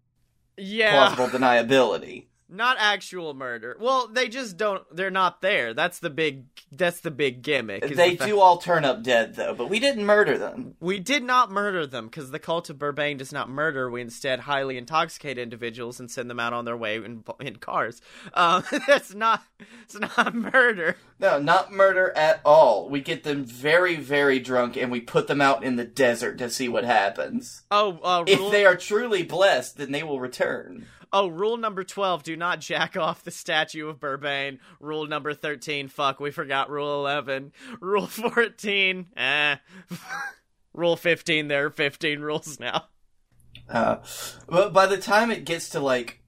Yeah, Plausible deniability. Not actual murder. Well, they just don't. They're not there. That's the big. That's the big gimmick. They the do all turn up dead, though, but we didn't murder them. We did not murder them because the cult of Burbaine does not murder. We instead highly intoxicate individuals and send them out on their way in, in cars. Um, that's not. It's not murder. No, not murder at all. We get them very, very drunk and we put them out in the desert to see what happens. Oh, uh, If they are truly blessed, then they will return. Oh, rule number twelve: Do not jack off the statue of Burbaine. Rule number thirteen: Fuck, we forgot rule eleven. Rule fourteen: Eh. rule fifteen: There are fifteen rules now. Uh, but by the time it gets to like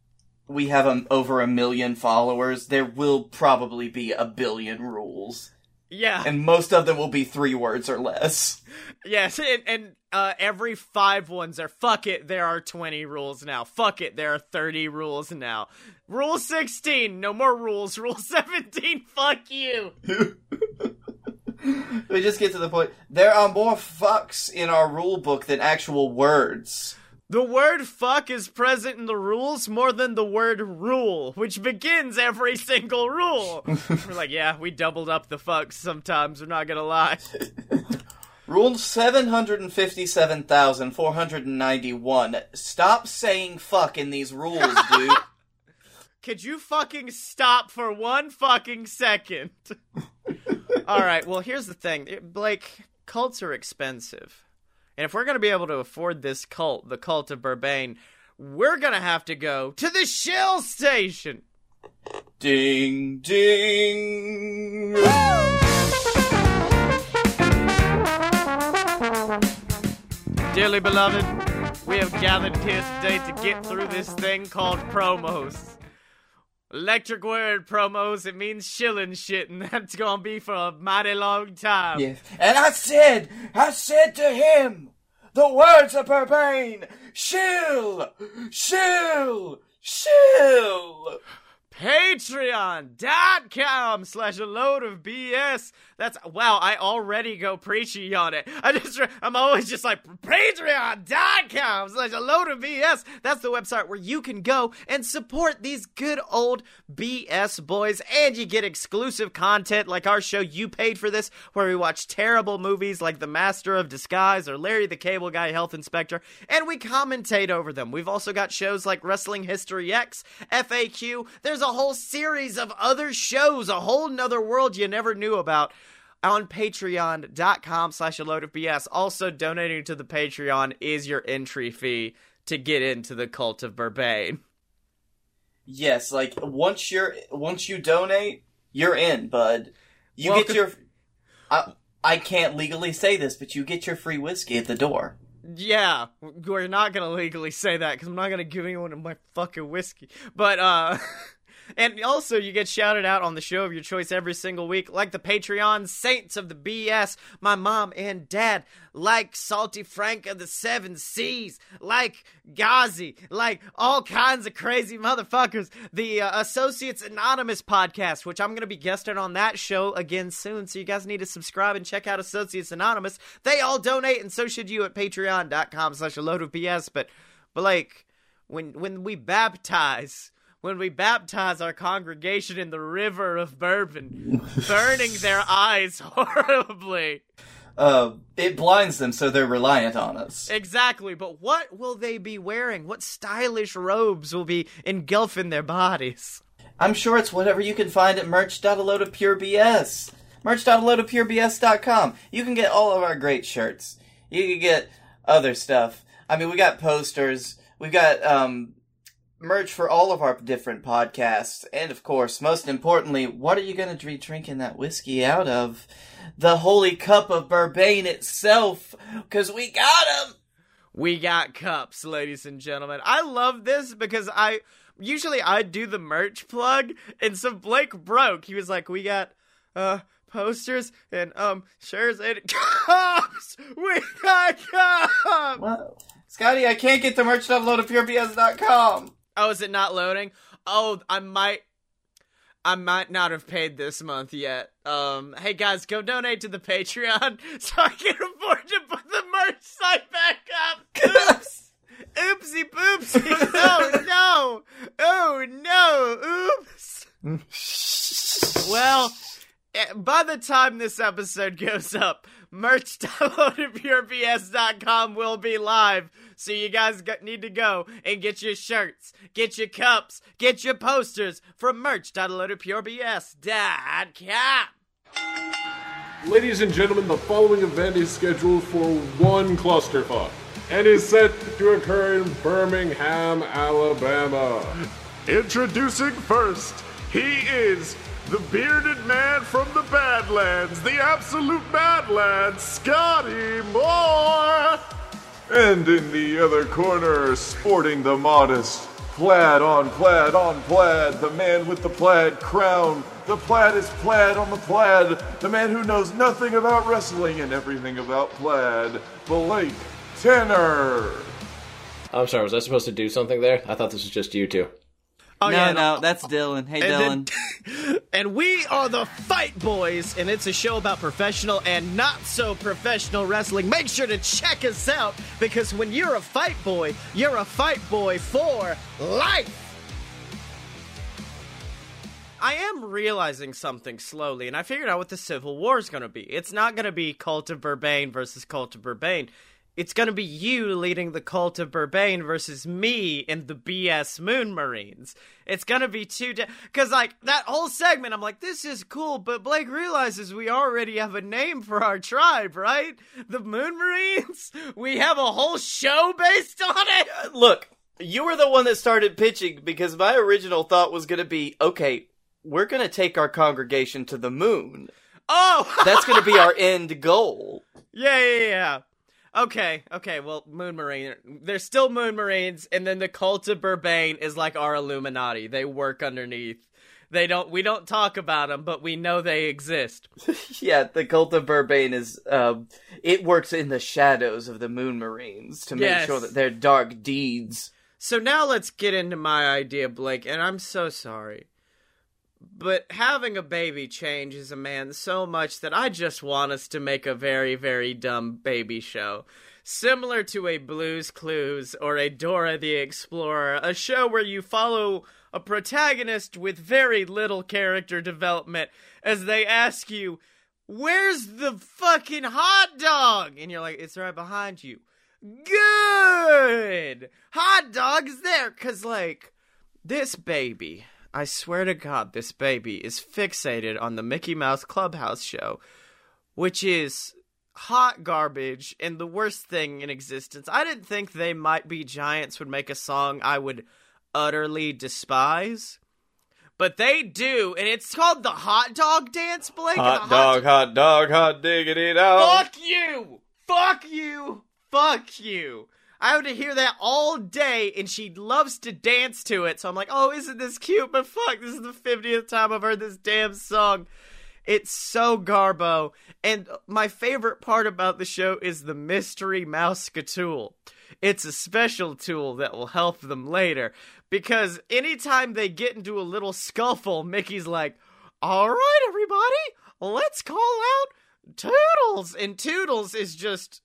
we have um, over a million followers, there will probably be a billion rules, Yeah. and most of them will be three words or less. Yes, and, and uh, every five ones are fuck it. There are twenty rules now. Fuck it. There are thirty rules now. Rule sixteen. No more rules. Rule seventeen. Fuck you. We just get to the point. There are more fucks in our rule book than actual words. The word fuck is present in the rules more than the word rule, which begins every single rule. We're like, yeah, we doubled up the fucks sometimes. We're not gonna lie. Rule 757,491. Stop saying fuck in these rules, dude. Could you fucking stop for one fucking second? All right, well, here's the thing. Blake, cults are expensive. And if we're going to be able to afford this cult, the cult of Burbaine, we're going to have to go to the Shell Station. ding, ding. Dearly beloved, we have gathered here today to get through this thing called promos. Electric word promos, it means shilling shit, and that's gonna be for a mighty long time. Yes. And I said, I said to him, the words of Burbaine, shill, shill, shill. Patreon.com slash a load of BS. That's wow, I already go preachy on it. I just I'm always just like Patreon.com slash a load of BS. That's the website where you can go and support these good old BS boys, and you get exclusive content like our show You Paid for This, where we watch terrible movies like The Master of Disguise or Larry the Cable Guy Health Inspector, and we commentate over them. We've also got shows like Wrestling History X, FAQ. There's a whole series of other shows, a whole nother world you never knew about on patreon.com slash a load of BS. Also, donating to the Patreon is your entry fee to get into the cult of Burbaine. Yes, like once you're once you donate, you're in, bud. You Welcome- get your. I I can't legally say this, but you get your free whiskey at the door. Yeah, we're not gonna legally say that because I'm not gonna give anyone my fucking whiskey. But uh, and also you get shouted out on the show of your choice every single week, like the Patreon saints of the BS, my mom and dad, like Salty Frank of the Seven Seas, like Ghazi, like all kinds of crazy motherfuckers. The uh, Associates Anonymous podcast, which I'm gonna be guesting on that show again soon, so you guys need to subscribe and check out Associates Anonymous. They all donate, and so should you at patreon.com slash a load of BS. But, but like, when when we baptize, when we baptize our congregation in the river of bourbon, burning their eyes horribly. Uh, it blinds them, so they're reliant on us. Exactly, but what will they be wearing? What stylish robes will be engulfing their bodies? I'm sure it's whatever you can find at merch.alodapurebs. Merch.alodapurebs.com. You can get all of our great shirts. You can get other stuff. I mean, we got posters. We've got um, merch for all of our different podcasts. And of course, most importantly, what are you going to be drinking that whiskey out of? The holy cup of Burbaine itself. Because we got them! We got cups, ladies and gentlemen. I love this because I usually I do the merch plug, and so Blake broke. He was like, "We got uh posters and um shirts and cups. We got cups." Scottye, I can't get the merch to upload at purebs.com. Oh, is it not loading? Oh, I might. I might not have paid this month yet. Um, hey guys, go donate to the Patreon so I can afford to put the merch site back up. Oops. Oopsie poopsie. Oh no. Oh no. Oops. well, eh, by the time this episode goes up, merch.loadedpurebs.com will be live. So you guys need to go and get your shirts, get your cups, get your posters from merch.loadedpurebs.com. Ladies and gentlemen, the following event is scheduled for one clusterfuck and is set to occur in Birmingham, Alabama. Introducing first, he is the bearded man from the Badlands, the absolute Badlands, Scottye Moore! And in the other corner, sporting the modest plaid on plaid on plaid, the man with the plaid crown, the plaid is plaid on the plaid, the man who knows nothing about wrestling and everything about plaid, Blake Tanner. I'm sorry, was I supposed to do something there? I thought this was just you two. Oh, no, yeah, no, that's Dylan. Hey, And Dylan. then- and we are the Fight Boys, and it's a show about professional and not so professional wrestling. Make sure to check us out because when you're a fight boy, you're a fight boy for life. I am realizing something slowly, and I figured out what the Civil War is going to be. It's not going to be Cult of Burbaine versus Cult of Burbaine. It's going to be you leading the Cult of Burbaine versus me and the BS Moon Marines. It's going to be two. Because, like, that whole segment, I'm like, this is cool, but Blake realizes we already have a name for our tribe, right? The Moon Marines? We have a whole show based on it? Uh, look, you were the one that started pitching because my original thought was going to be okay, we're going to take our congregation to the moon. Oh! That's going to be our end goal. Yeah, yeah, yeah. Okay, okay. Well, Moon Marine. There's still Moon Marines, and then the Cult of Burbaine is like our Illuminati. They work underneath. They don't. We don't talk about them, but we know they exist. yeah, the cult of Burbaine is, um, it works in the shadows of the Moon Marines to make Yes. sure that their dark deeds. So now let's get into my idea, Blake. And I'm so sorry, but having a baby changes a man so much that I just want us to make a very, very dumb baby show. Similar to a Blues Clues or a Dora the Explorer, a show where you follow a protagonist with very little character development as they ask you, Where's the fucking hot dog? And you're like, It's right behind you. Good! Hot dog's there! Cause, like, this baby, I swear to God, this baby is fixated on the Mickey Mouse Clubhouse show, which is hot garbage and the worst thing in existence. I didn't think They Might Be Giants would make a song I would utterly despise. But they do, and it's called the hot dog dance, Blake. the Hot dog, hot dog, hot diggity dog. Fuck you! Fuck you! Fuck you! I have to hear that all day, and she loves to dance to it. So I'm like, oh, isn't this cute? But fuck, this is the 50th time I've heard this damn song. It's so garbo. And my favorite part about the show is the mystery mouse tool. It's a special tool that will help them later. Because anytime they get into a little scuffle, Mickey's like, all right, everybody, let's call out Toodles. And Toodles is just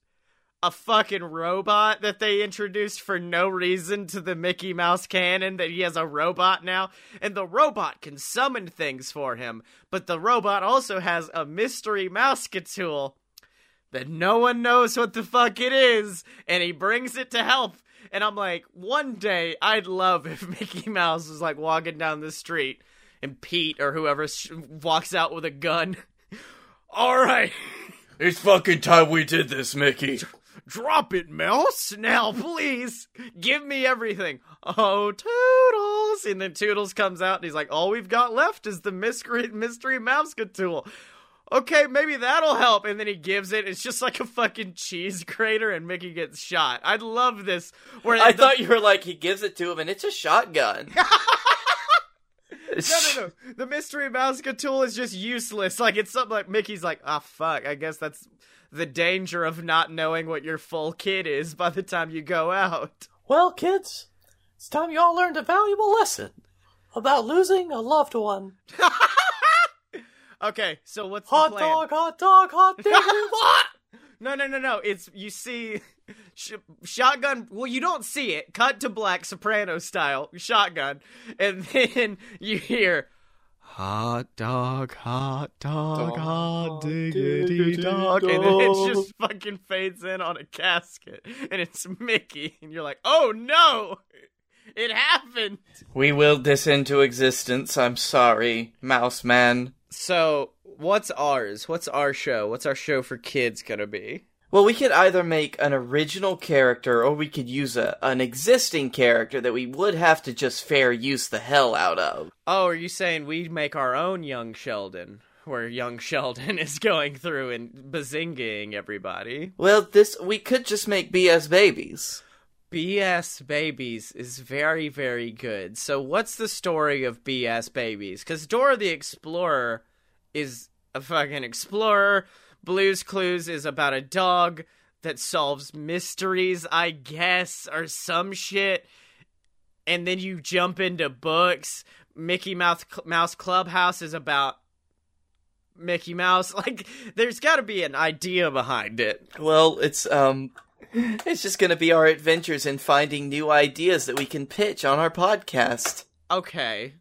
a fucking robot that they introduced for no reason to the Mickey Mouse canon that he has a robot now. And the robot can summon things for him but the robot also has a mystery mouse tool that no one knows what the fuck it is and he brings it to help. And I'm like one day I'd love if Mickey Mouse was like walking down the street and Pete or whoever sh- walks out with a gun. All right. It's fucking time we did this, Mickey. Drop it, Mouse! Now, please! Give me everything! Oh, Toodles! And then Toodles comes out and he's like, All we've got left is the mystery, mystery mouse tool. Okay, maybe that'll help. And then he gives it. It's just like a fucking cheese grater and Mickey gets shot. I'd love this. Where I the- thought you were like, he gives it to him and it's a shotgun. No, no, no. The mystery mouse tool is just useless. Like, it's something like Mickey's like, ah, fuck. I guess that's the danger of not knowing what your full kit is by the time you go out. Well, kids, it's time you all learned a valuable lesson about losing a loved one. Okay, so what's Hot the plan? dog, hot dog, hot. What? No, no, no, no. It's you see sh- shotgun. Well, you don't see it. Cut to black, soprano style shotgun, and then you hear hot dog, hot dog, hot diggity dog, and then it just oh. fucking fades in on a casket, and it's Mickey, and you're like, oh no, it happened. We willed this into existence. I'm sorry, Mouse Man. So, what's ours? What's our show? What's our show for kids gonna be? Well, we could either make an original character or we could use a, an existing character that we would have to just fair use the hell out of. Oh, are you saying we make our own young Sheldon? Where young Sheldon is going through and bazingaing everybody. Well, this we could just make BS babies. BS Babies is very, very good. So, what's the story of BS Babies? Because Dora the Explorer is a fucking explorer. Blues Clues is about a dog that solves mysteries, I guess, or some shit. And then you jump into books. Mickey Mouse, Mouse Clubhouse is about Mickey Mouse. Like, there's got to be an idea behind it. Well, it's um it's just going to be our adventures in finding new ideas that we can pitch on our podcast. Okay.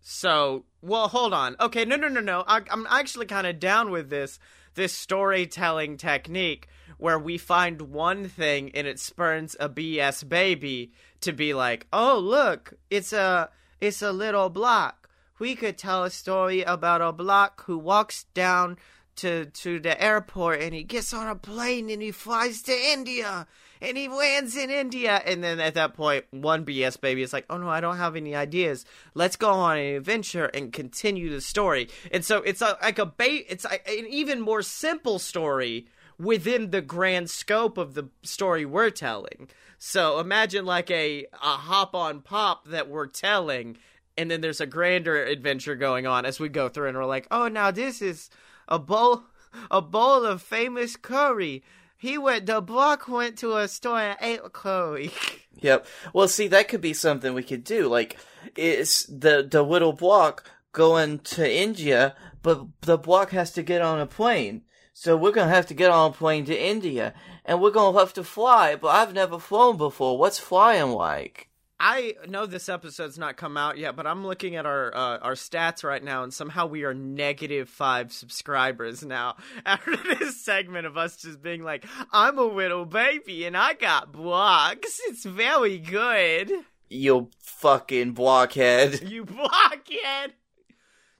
So, well, hold on. Okay, no, no, no, no. I, I'm actually kind of down with this this storytelling technique where we find one thing and it spurns a BS baby to be like, "Oh, look, it's a it's a little block. We could tell a story about a block who walks down to to the airport and he gets on a plane and he flies to India and he lands in India. And then at that point one BS baby is like oh no I don't have any ideas. Let's go on an adventure and continue the story. And so it's a, like a ba- it's a, an even more simple story within the grand scope of the story we're telling. So imagine like a a hop on pop that we're telling and then there's a grander adventure going on as we go through and we're like oh now this is a bowl a bowl of famous curry. He went the block went to a store and ate curry. Yep. Well, see, that could be something we could do. Like, it's the the little block going to India, but the block has to get on a plane. So we're gonna have to get on a plane to India, and we're gonna have to fly. But I've never flown before. What's flying like? I know this episode's not come out yet, but I'm looking at our uh, our stats right now, and somehow we are negative five subscribers now. After this segment of us just being like, "I'm a little baby and I got blocks," it's very good. You fucking blockhead. You blockhead.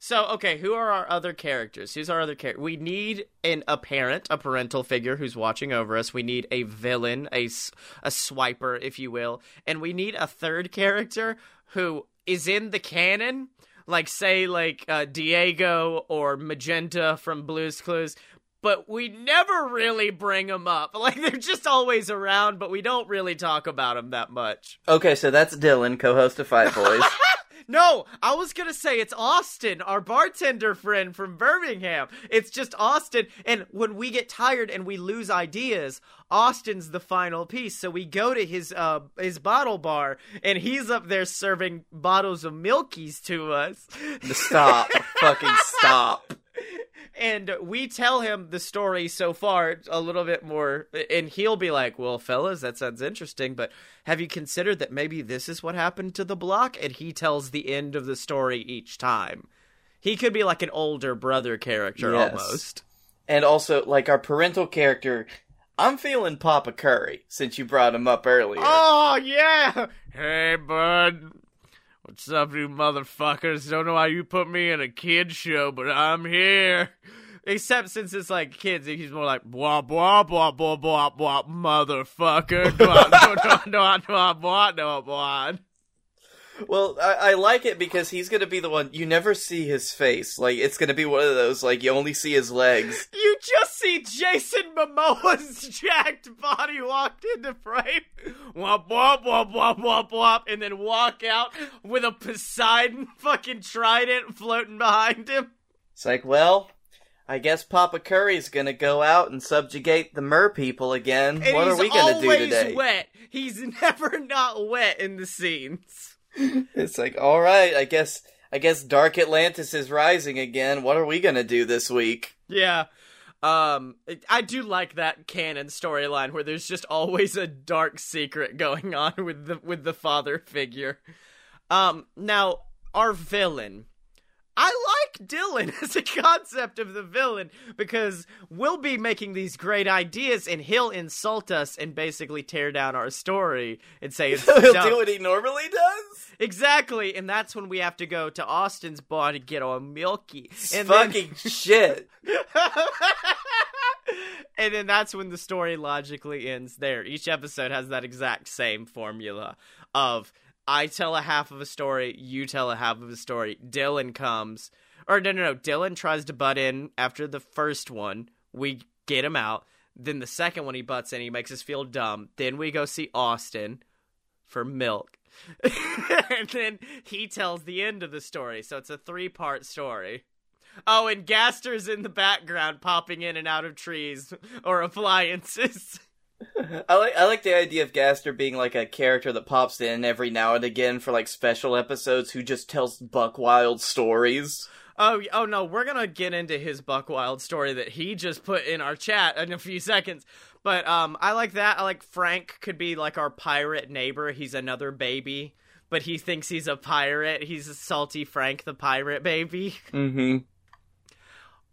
So, okay, who are our other characters? Who's our other character? We need an a parent, a parental figure who's watching over us. We need a villain, a a swiper, if you will, and we need a third character who is in the canon, like say like uh, Diego or Magenta from Blue's Clues. But we never really bring them up. Like they're just always around, but we don't really talk about them that much. Okay, so that's Dylan, co-host of Fight Boys. No, I was gonna say it's Austin, our bartender friend from Birmingham. It's just Austin, and when we get tired and we lose ideas, Austin's the final piece. So we go to his uh his bottle bar, and he's up there serving bottles of milkies to us. stop, fucking stop. And we tell him the story so far a little bit more, and he'll be like, "Well, fellas, that sounds interesting, but have you considered that maybe this is what happened to the block?" And he tells the end of the story each time. He could be like an older brother character Yes. almost. And also, like our parental character, I'm feeling Papa Curry since you brought him up earlier. Oh yeah. Hey bud. What's up, you motherfuckers? Don't know why you put me in a kid show, but I'm here. Except since it's like kids, he's more like blah blah blah blah blah blah motherfucker. Well, I, I like it because he's gonna be the one you never see his face. Like it's gonna be one of those like you only see his legs. You just see Jason Momoa's jacked body walked into frame, wop wop wop wop wop wop, and then walk out with a Poseidon fucking trident floating behind him. It's like, well, I guess Papa Curry's gonna go out and subjugate the mer people again. And what are we gonna do always today? wet. He's never not wet in the scenes. It's like, all right, I guess I guess Dark Atlantis is rising again. What are we gonna do this week? Yeah. Um, I do like that canon storyline where there's just always a dark secret going on with the with the father figure. Um, now our villain. I like Dylan as a concept of the villain because we'll be making these great ideas and he'll insult us and basically tear down our story and say it's He'll dumb. do what he normally does. Exactly, and that's when we have to go to Austin's bar to get our milky. And then- Fucking shit. and then that's when the story logically ends there. Each episode has that exact same formula of I tell a half of a story, you tell a half of a story. Dylan comes, or no, no, no. Dylan tries to butt in after the first one. We get him out. Then the second one he butts in, he makes us feel dumb. Then we go see Austin for milk. and then he tells the end of the story. So it's a three part story. Oh, and Gaster's in the background popping in and out of trees or appliances. I like I like the idea of Gaster being like a character that pops in every now and again for like special episodes who just tells buck wild stories. Oh, oh no, we're gonna get into his Buck Wild story that he just put in our chat in a few seconds. But um, I like that. I like Frank could be like our pirate neighbor. He's another baby, but he thinks he's a pirate. He's a salty Frank the pirate baby. Mm-hmm.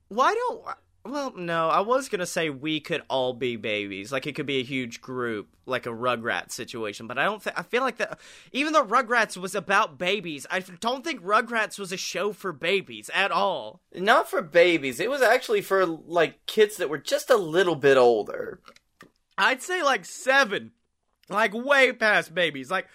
Why don't? Well, no, I was gonna say we could all be babies. Like it could be a huge group, like a Rugrats situation. But I don't think I feel like that. Even though Rugrats was about babies, I don't think Rugrats was a show for babies at all. Not for babies. It was actually for like kids that were just a little bit older. I'd say like seven, like way past babies, like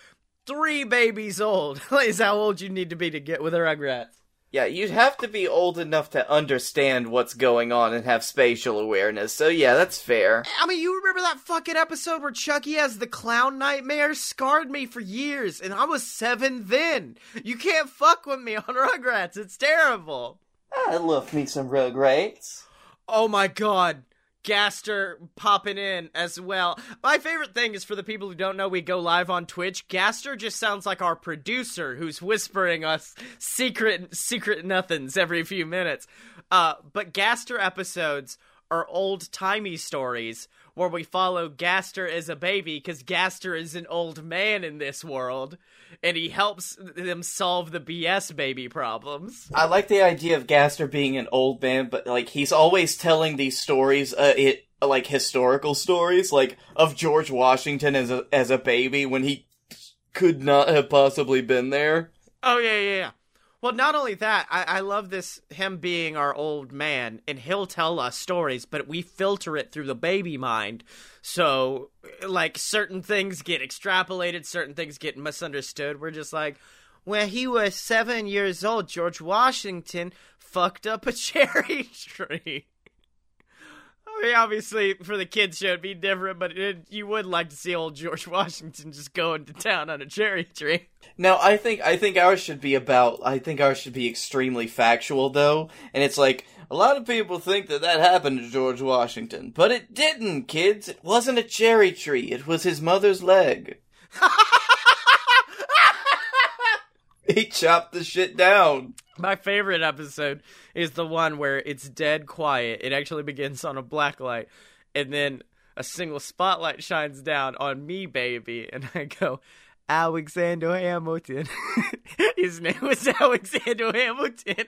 three babies old is how old you need to be to get with a Rugrats. Yeah, you'd have to be old enough to understand what's going on and have spatial awareness. So yeah, that's fair. I mean, you remember that fucking episode where Chucky has the clown nightmare? Scarred me for years, and I was seven then. You can't fuck with me on Rugrats. It's terrible. I love me some Rugrats. Oh my god. Gaster popping in as well. My favorite thing is for the people who don't know, we go live on Twitch. Gaster just sounds like our producer who's whispering us secret, secret nothings every few minutes. Uh, but Gaster episodes are old timey stories where we follow Gaster as a baby because Gaster is an old man in this world and he helps them solve the BS baby problems. I like the idea of Gaster being an old man, but like he's always telling these stories, uh, it like historical stories, like of George Washington as a as a baby when he could not have possibly been there. Oh yeah, yeah, yeah. Well, not only that, I, I love this him being our old man, and he'll tell us stories, but we filter it through the baby mind. So, like, certain things get extrapolated, certain things get misunderstood. We're just like, when he was seven years old, George Washington fucked up a cherry tree. I mean, obviously, for the kids show, it'd be different, but it, you would like to see old George Washington just going to town on a cherry tree. No, I think I think ours should be about. I think ours should be extremely factual, though, and it's like a lot of people think that that happened to George Washington, but it didn't, kids. It wasn't a cherry tree. It was his mother's leg. He chopped the shit down. My favorite episode is the one where it's dead quiet. It actually begins on a black light, and then a single spotlight shines down on me, baby, and I go, Alexander Hamilton. His name was Alexander Hamilton.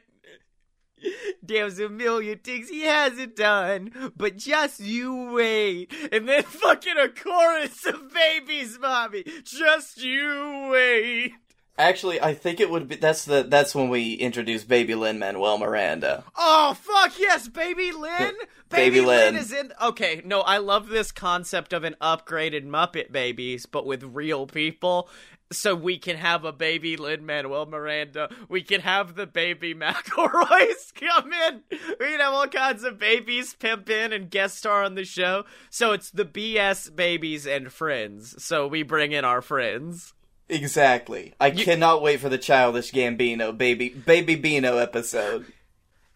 There's a million things he hasn't done, but just you wait. And then fucking a chorus of babies, mommy. Just you wait. Actually, I think it would be. That's the. That's when we introduce Baby Lin Manuel Miranda. Oh fuck yes, baby Lin. Baby Lin. is in. Okay, no, I love this concept of an upgraded Muppet Babies, but with real people. So we can have a baby Lin Manuel Miranda. We can have the baby McElroys come in. We can have all kinds of babies pimp in and guest star on the show. So it's the BS babies and friends. So we bring in our friends. Exactly. I cannot wait for the Childish Gambino baby baby Beano episode.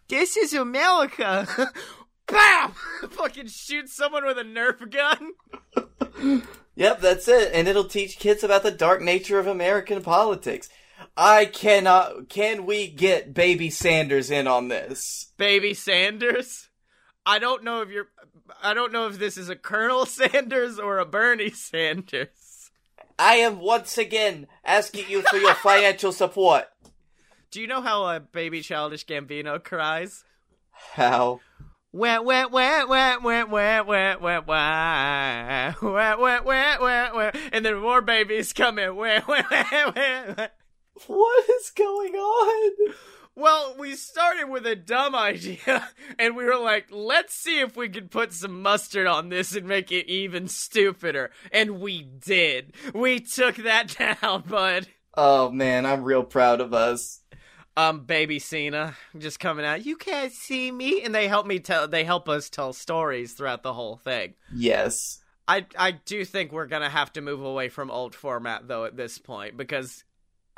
This is America. Bam! Fucking shoot someone with a Nerf gun. Yep, that's it, and it'll teach kids about the dark nature of American politics. I cannot. Can we get Baby Sanders in on this? Baby Sanders. I don't know if you're. I don't know if this is a Colonel Sanders or a Bernie Sanders. I am once again asking you for your financial support. Do you know how a baby childish Gambino cries? How? Wah wah wah wah wah wah wah wah wah wah wah wah wah wah and then more babies. Wah wah wah wah wah. What is going on? Well, we started with a dumb idea, and we were like, let's see if we could put some mustard on this and make it even stupider. And we did. We took that down, bud. Oh man, I'm real proud of us. Um, baby Cena just coming out. You can't see me, and they help me tell. They help us tell stories throughout the whole thing. Yes. I I do think we're gonna have to move away from old format though at this point because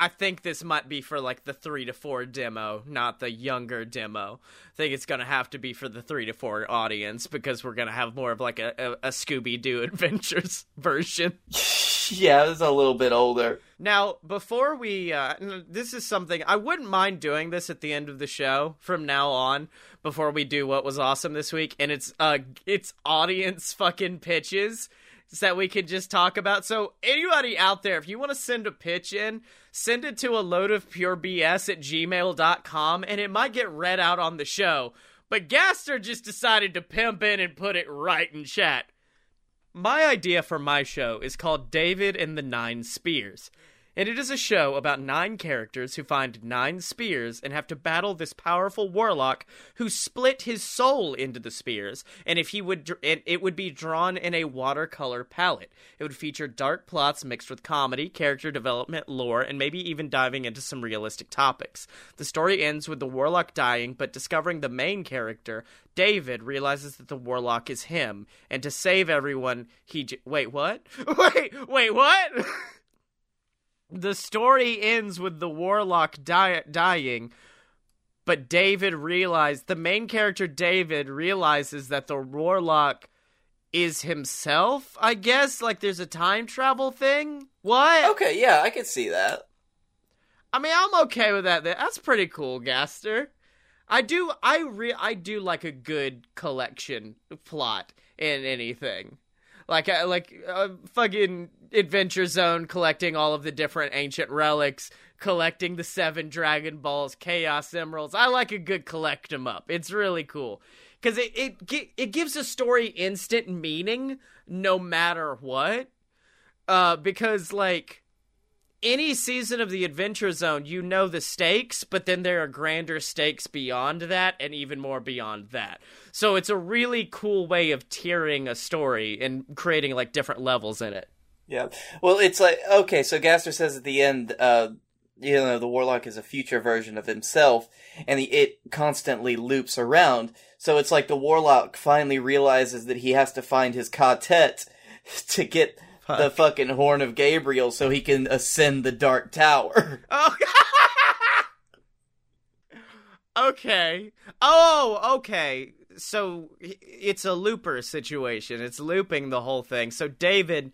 I think this might be for like the three to four demo, not the younger demo. I think it's gonna have to be for the three to four audience because we're gonna have more of like a, a, a Scooby Doo Adventures version. Yeah, it's a little bit older. Now, before we, uh, this is something I wouldn't mind doing this at the end of the show from now on. Before we do what was awesome this week, and it's uh, it's audience fucking pitches that we could just talk about. So anybody out there, if you want to send a pitch in, send it to a load of pure BS at gmail.com and it might get read out on the show. But Gaster just decided to pimp in and put it right in chat. My idea for my show is called David and the Nine Spears. And it is a show about nine characters who find nine spears and have to battle this powerful warlock who split his soul into the spears. And if he would, and it would be drawn in a watercolor palette. It would feature dark plots mixed with comedy, character development, lore, and maybe even diving into some realistic topics. The story ends with the warlock dying, but discovering the main character, David, realizes that the warlock is him, and to save everyone, he j- wait what? Wait, wait what? the story ends with the warlock die- dying but david realized the main character david realizes that the warlock is himself i guess? Like there's a time travel thing? What? Okay, yeah, I could see that. i mean i'm okay with that. That's pretty cool gaster. I do i re i do like a good collection plot in anything. Like uh, like uh, fucking Adventure Zone collecting all of the different ancient relics, collecting the seven Dragon Balls, Chaos Emeralds. I like a good collect 'em up. It's really cool because it it it gives a story instant meaning no matter what. Uh, because like any season of the Adventure Zone, you know the stakes, but then there are grander stakes beyond that and even more beyond that. So it's a really cool way of tiering a story and creating like different levels in it. Yeah. Well, it's like okay. So Gaster says at the end, uh, you know, the warlock is a future version of himself, and the, it constantly loops around. So it's like the warlock finally realizes that he has to find his quartet to get the fucking horn of Gabriel, so he can ascend the Dark Tower. Oh. okay. Oh, okay. So it's a looper situation. It's looping the whole thing. So David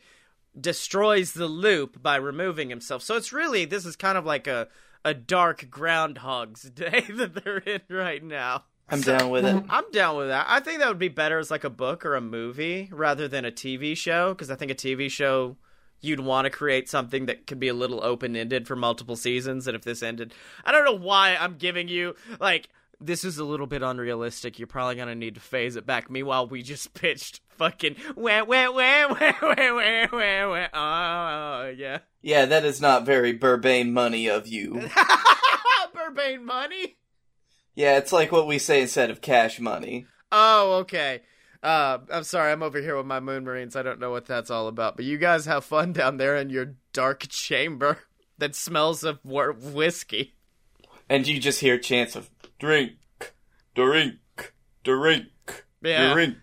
destroys the loop by removing himself. So it's really this is kind of like a a dark Groundhog's Day that they're in right now. I'm down with it. I'm down with that. I think that would be better as like a book or a movie rather than a TV show because I think a TV show you'd want to create something that could be a little open-ended for multiple seasons and if this ended I don't know why I'm giving you like this is a little bit unrealistic. You're probably gonna need to phase it back. Meanwhile, we just pitched fucking wah wah wah wah wah wah wah. Oh yeah. Yeah, that is not very Burbaine money of you. Burbaine money. Yeah, it's like what we say instead of cash money. Oh, okay. Uh, I'm sorry, I'm over here with my moon marines. I don't know what that's all about, but you guys have fun down there in your dark chamber that smells of whiskey. And you just hear chants of drink, drink, drink, Yeah. drink.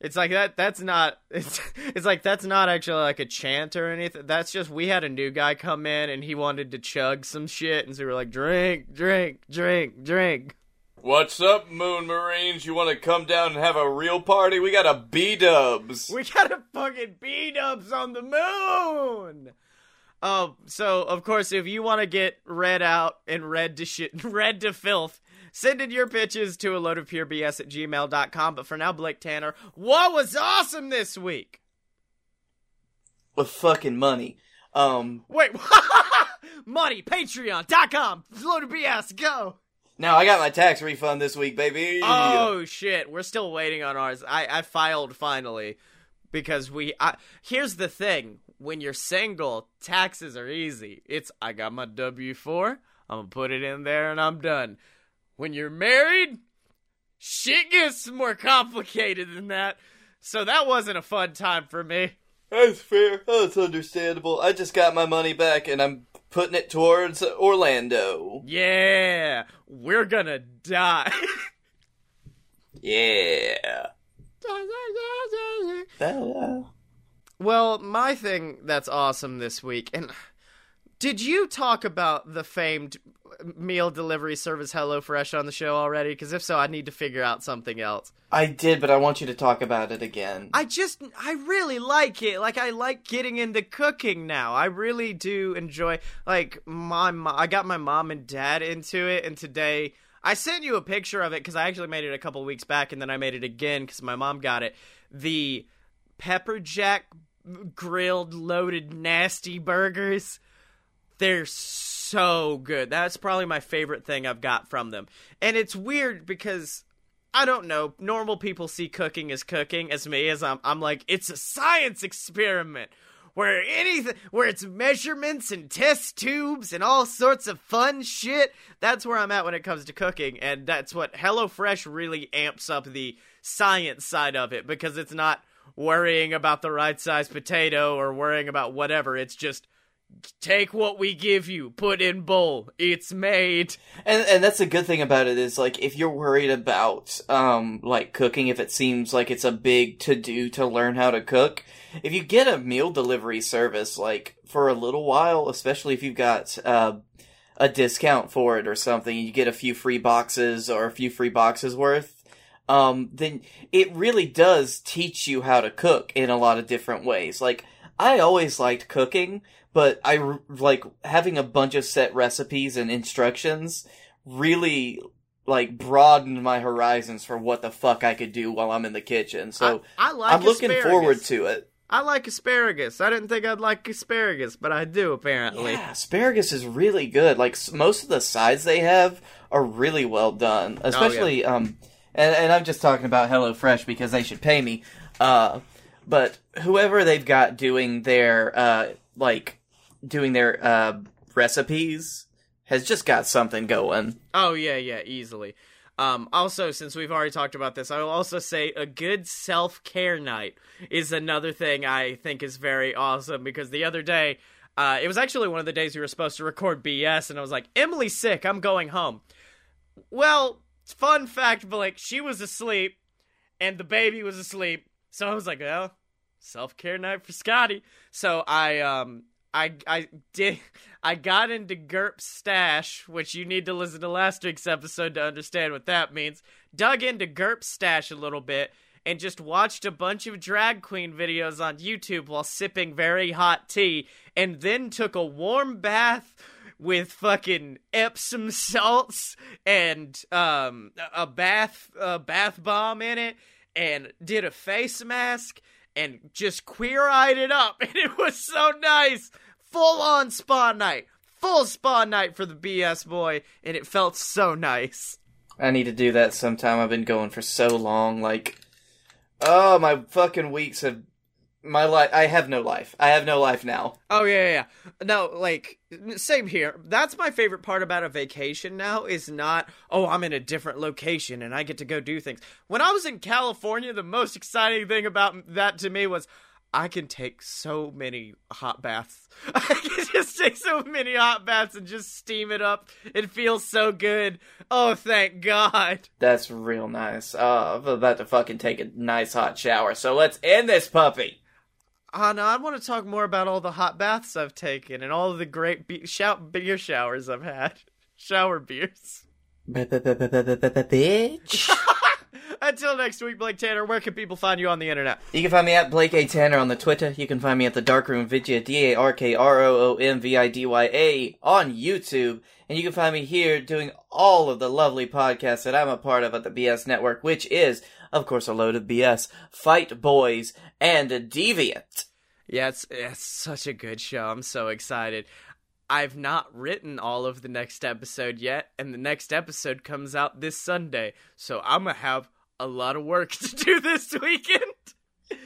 It's like that. That's not. It's it's like that's not actually like a chant or anything. That's just we had a new guy come in and he wanted to chug some shit, and so we were like, drink, drink, drink, drink. What's up, Moon Marines? You want to come down and have a real party? We got a B Dubs. We got a fucking B Dubs on the moon. Oh, so of course, if you want to get read out and read to shit, read to filth, send in your pitches to a load of pure BS at gmail.com. But for now, Blake Tanner, what was awesome this week? With fucking money. Um, Wait, money, patreon.com, load of BS, go. now I got my tax refund this week, baby. Oh shit, we're still waiting on ours. I I filed finally because we I, here's the thing, when you're single, taxes are easy. It's I got my W4, I'm going to put it in there and I'm done. When you're married, shit gets more complicated than that. So that wasn't a fun time for me. That's fair. That's understandable. I just got my money back and I'm putting it towards Orlando. Yeah, we're gonna die. Yeah. Well, my thing that's awesome this week, and did you talk about the famed meal delivery service HelloFresh on the show already? Because if so, I need to figure out something else. I did, but I want you to talk about it again. I just, I really like it. Like, I like getting into cooking now. I really do enjoy. Like, my, mo- I got my mom and dad into it, and today I sent you a picture of it because I actually made it a couple weeks back, and then I made it again because my mom got it. The pepper jack grilled, loaded, nasty burgers. They're so good. That's probably my favorite thing I've got from them. And it's weird because I don't know, normal people see cooking as cooking as me as I'm I'm like it's a science experiment where anything where it's measurements and test tubes and all sorts of fun shit. That's where I'm at when it comes to cooking and that's what HelloFresh really amps up the science side of it because it's not worrying about the right size potato or worrying about whatever. It's just take what we give you, put in bowl. It's made. And and that's the good thing about it is like if you're worried about um like cooking, if it seems like it's a big to do to learn how to cook, if you get a meal delivery service like for a little while, especially if you've got uh a discount for it or something, you get a few free boxes or a few free boxes worth. Um, then it really does teach you how to cook in a lot of different ways. Like, I always liked cooking, but I like having a bunch of set recipes and instructions really like broadened my horizons for what the fuck I could do while I'm in the kitchen. So I, I like I'm looking forward to it. I like asparagus. I didn't think I'd like asparagus, but I do apparently. Yeah, asparagus is really good. Like most of the sides they have are really well done, especially um, and and I'm just talking about HelloFresh because they should pay me. Uh, but whoever they've got doing their uh like doing their uh recipes has just got something going. Oh yeah, yeah, easily. Um, also, since we've already talked about this, I will also say a good self care night is another thing I think is very awesome because the other day, uh, it was actually one of the days we were supposed to record BS, and I was like, Emily's sick, I'm going home. Well, fun fact, Blake, she was asleep, and the baby was asleep, so I was like, well, self care night for Scottye. So I um I I did I got into GURP stash, which you need to listen to last week's episode to understand what that means. Dug into GURP stash a little bit and just watched a bunch of drag queen videos on YouTube while sipping very hot tea, and then took a warm bath with fucking Epsom salts and um a bath a bath bomb in it and did a face mask and just queer eyed it up and it was so nice. Full on spa night. Full spa night for the BS boy and it felt so nice. I need to do that sometime. I've been going for so long. Like, oh, my fucking weeks have. My life. I have no life. I have no life now. Oh yeah, yeah, yeah. No, like same here. That's my favorite part about a vacation now is not, oh, I'm in a different location and I get to go do things. When I was in California, the most exciting thing about that to me was I can take so many hot baths. I can just take so many hot baths and just steam it up. It feels so good. Oh, thank God. That's real nice. Oh, I'm about to fucking take a nice hot shower. So let's end this puppy. No, I want to talk more about all the hot baths I've taken and all the great be- shout beer showers I've had. Shower beers. Bitch. Until next week, Blake Tanner, where can people find you on the internet? You can find me at Blake A. Tanner on the Twitter. You can find me at the Darkroom Vidya, D A R K R O O M V I D Y A on YouTube. And you can find me here doing all of the lovely podcasts that I'm a part of at the BS Network, which is, of course, a load of BS, Fight Boys, and Deviant. Yeah, it's, it's such a good show. I'm so excited. I've not written all of the next episode yet, and the next episode comes out this Sunday. So I'm going to have a lot of work to do this weekend.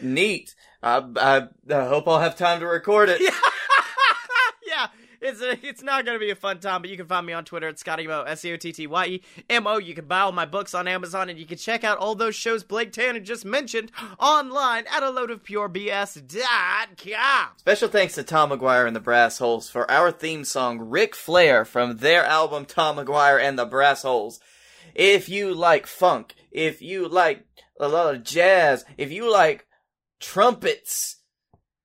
Neat. I, I, I hope I'll have time to record it. yeah, it's a, it's not gonna be a fun time, but you can find me on Twitter at Scottye Mo, S E O T T Y E M O. You can buy all my books on Amazon, and you can check out all those shows Blake Tanner just mentioned online at a load of purebs.com. Special thanks to Tom McGuire and the Brass Holes for our theme song, Ric Flair, from their album Tom McGuire and the Brass Holes. If you like funk, if you like a lot of jazz, if you like trumpets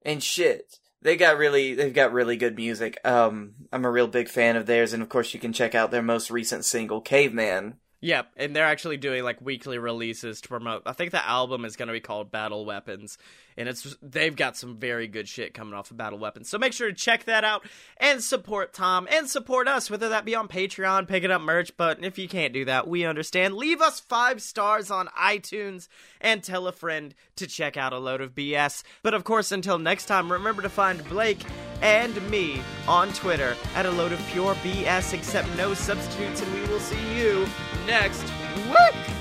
and shit, they got really, they've got really good music. Um, I'm a real big fan of theirs, and of course you can check out their most recent single, Caveman. Yep, and they're actually doing like weekly releases to promote. I think the album is going to be called Battle Weapons, and it's they've got some very good shit coming off of Battle Weapons. So make sure to check that out and support Tom and support us, whether that be on Patreon, picking up merch. But if you can't do that, we understand. Leave us five stars on iTunes and tell a friend to check out a load of BS. But of course, until next time, remember to find Blake and me on Twitter at a load of pure BS, except no substitutes, and we will see you next week.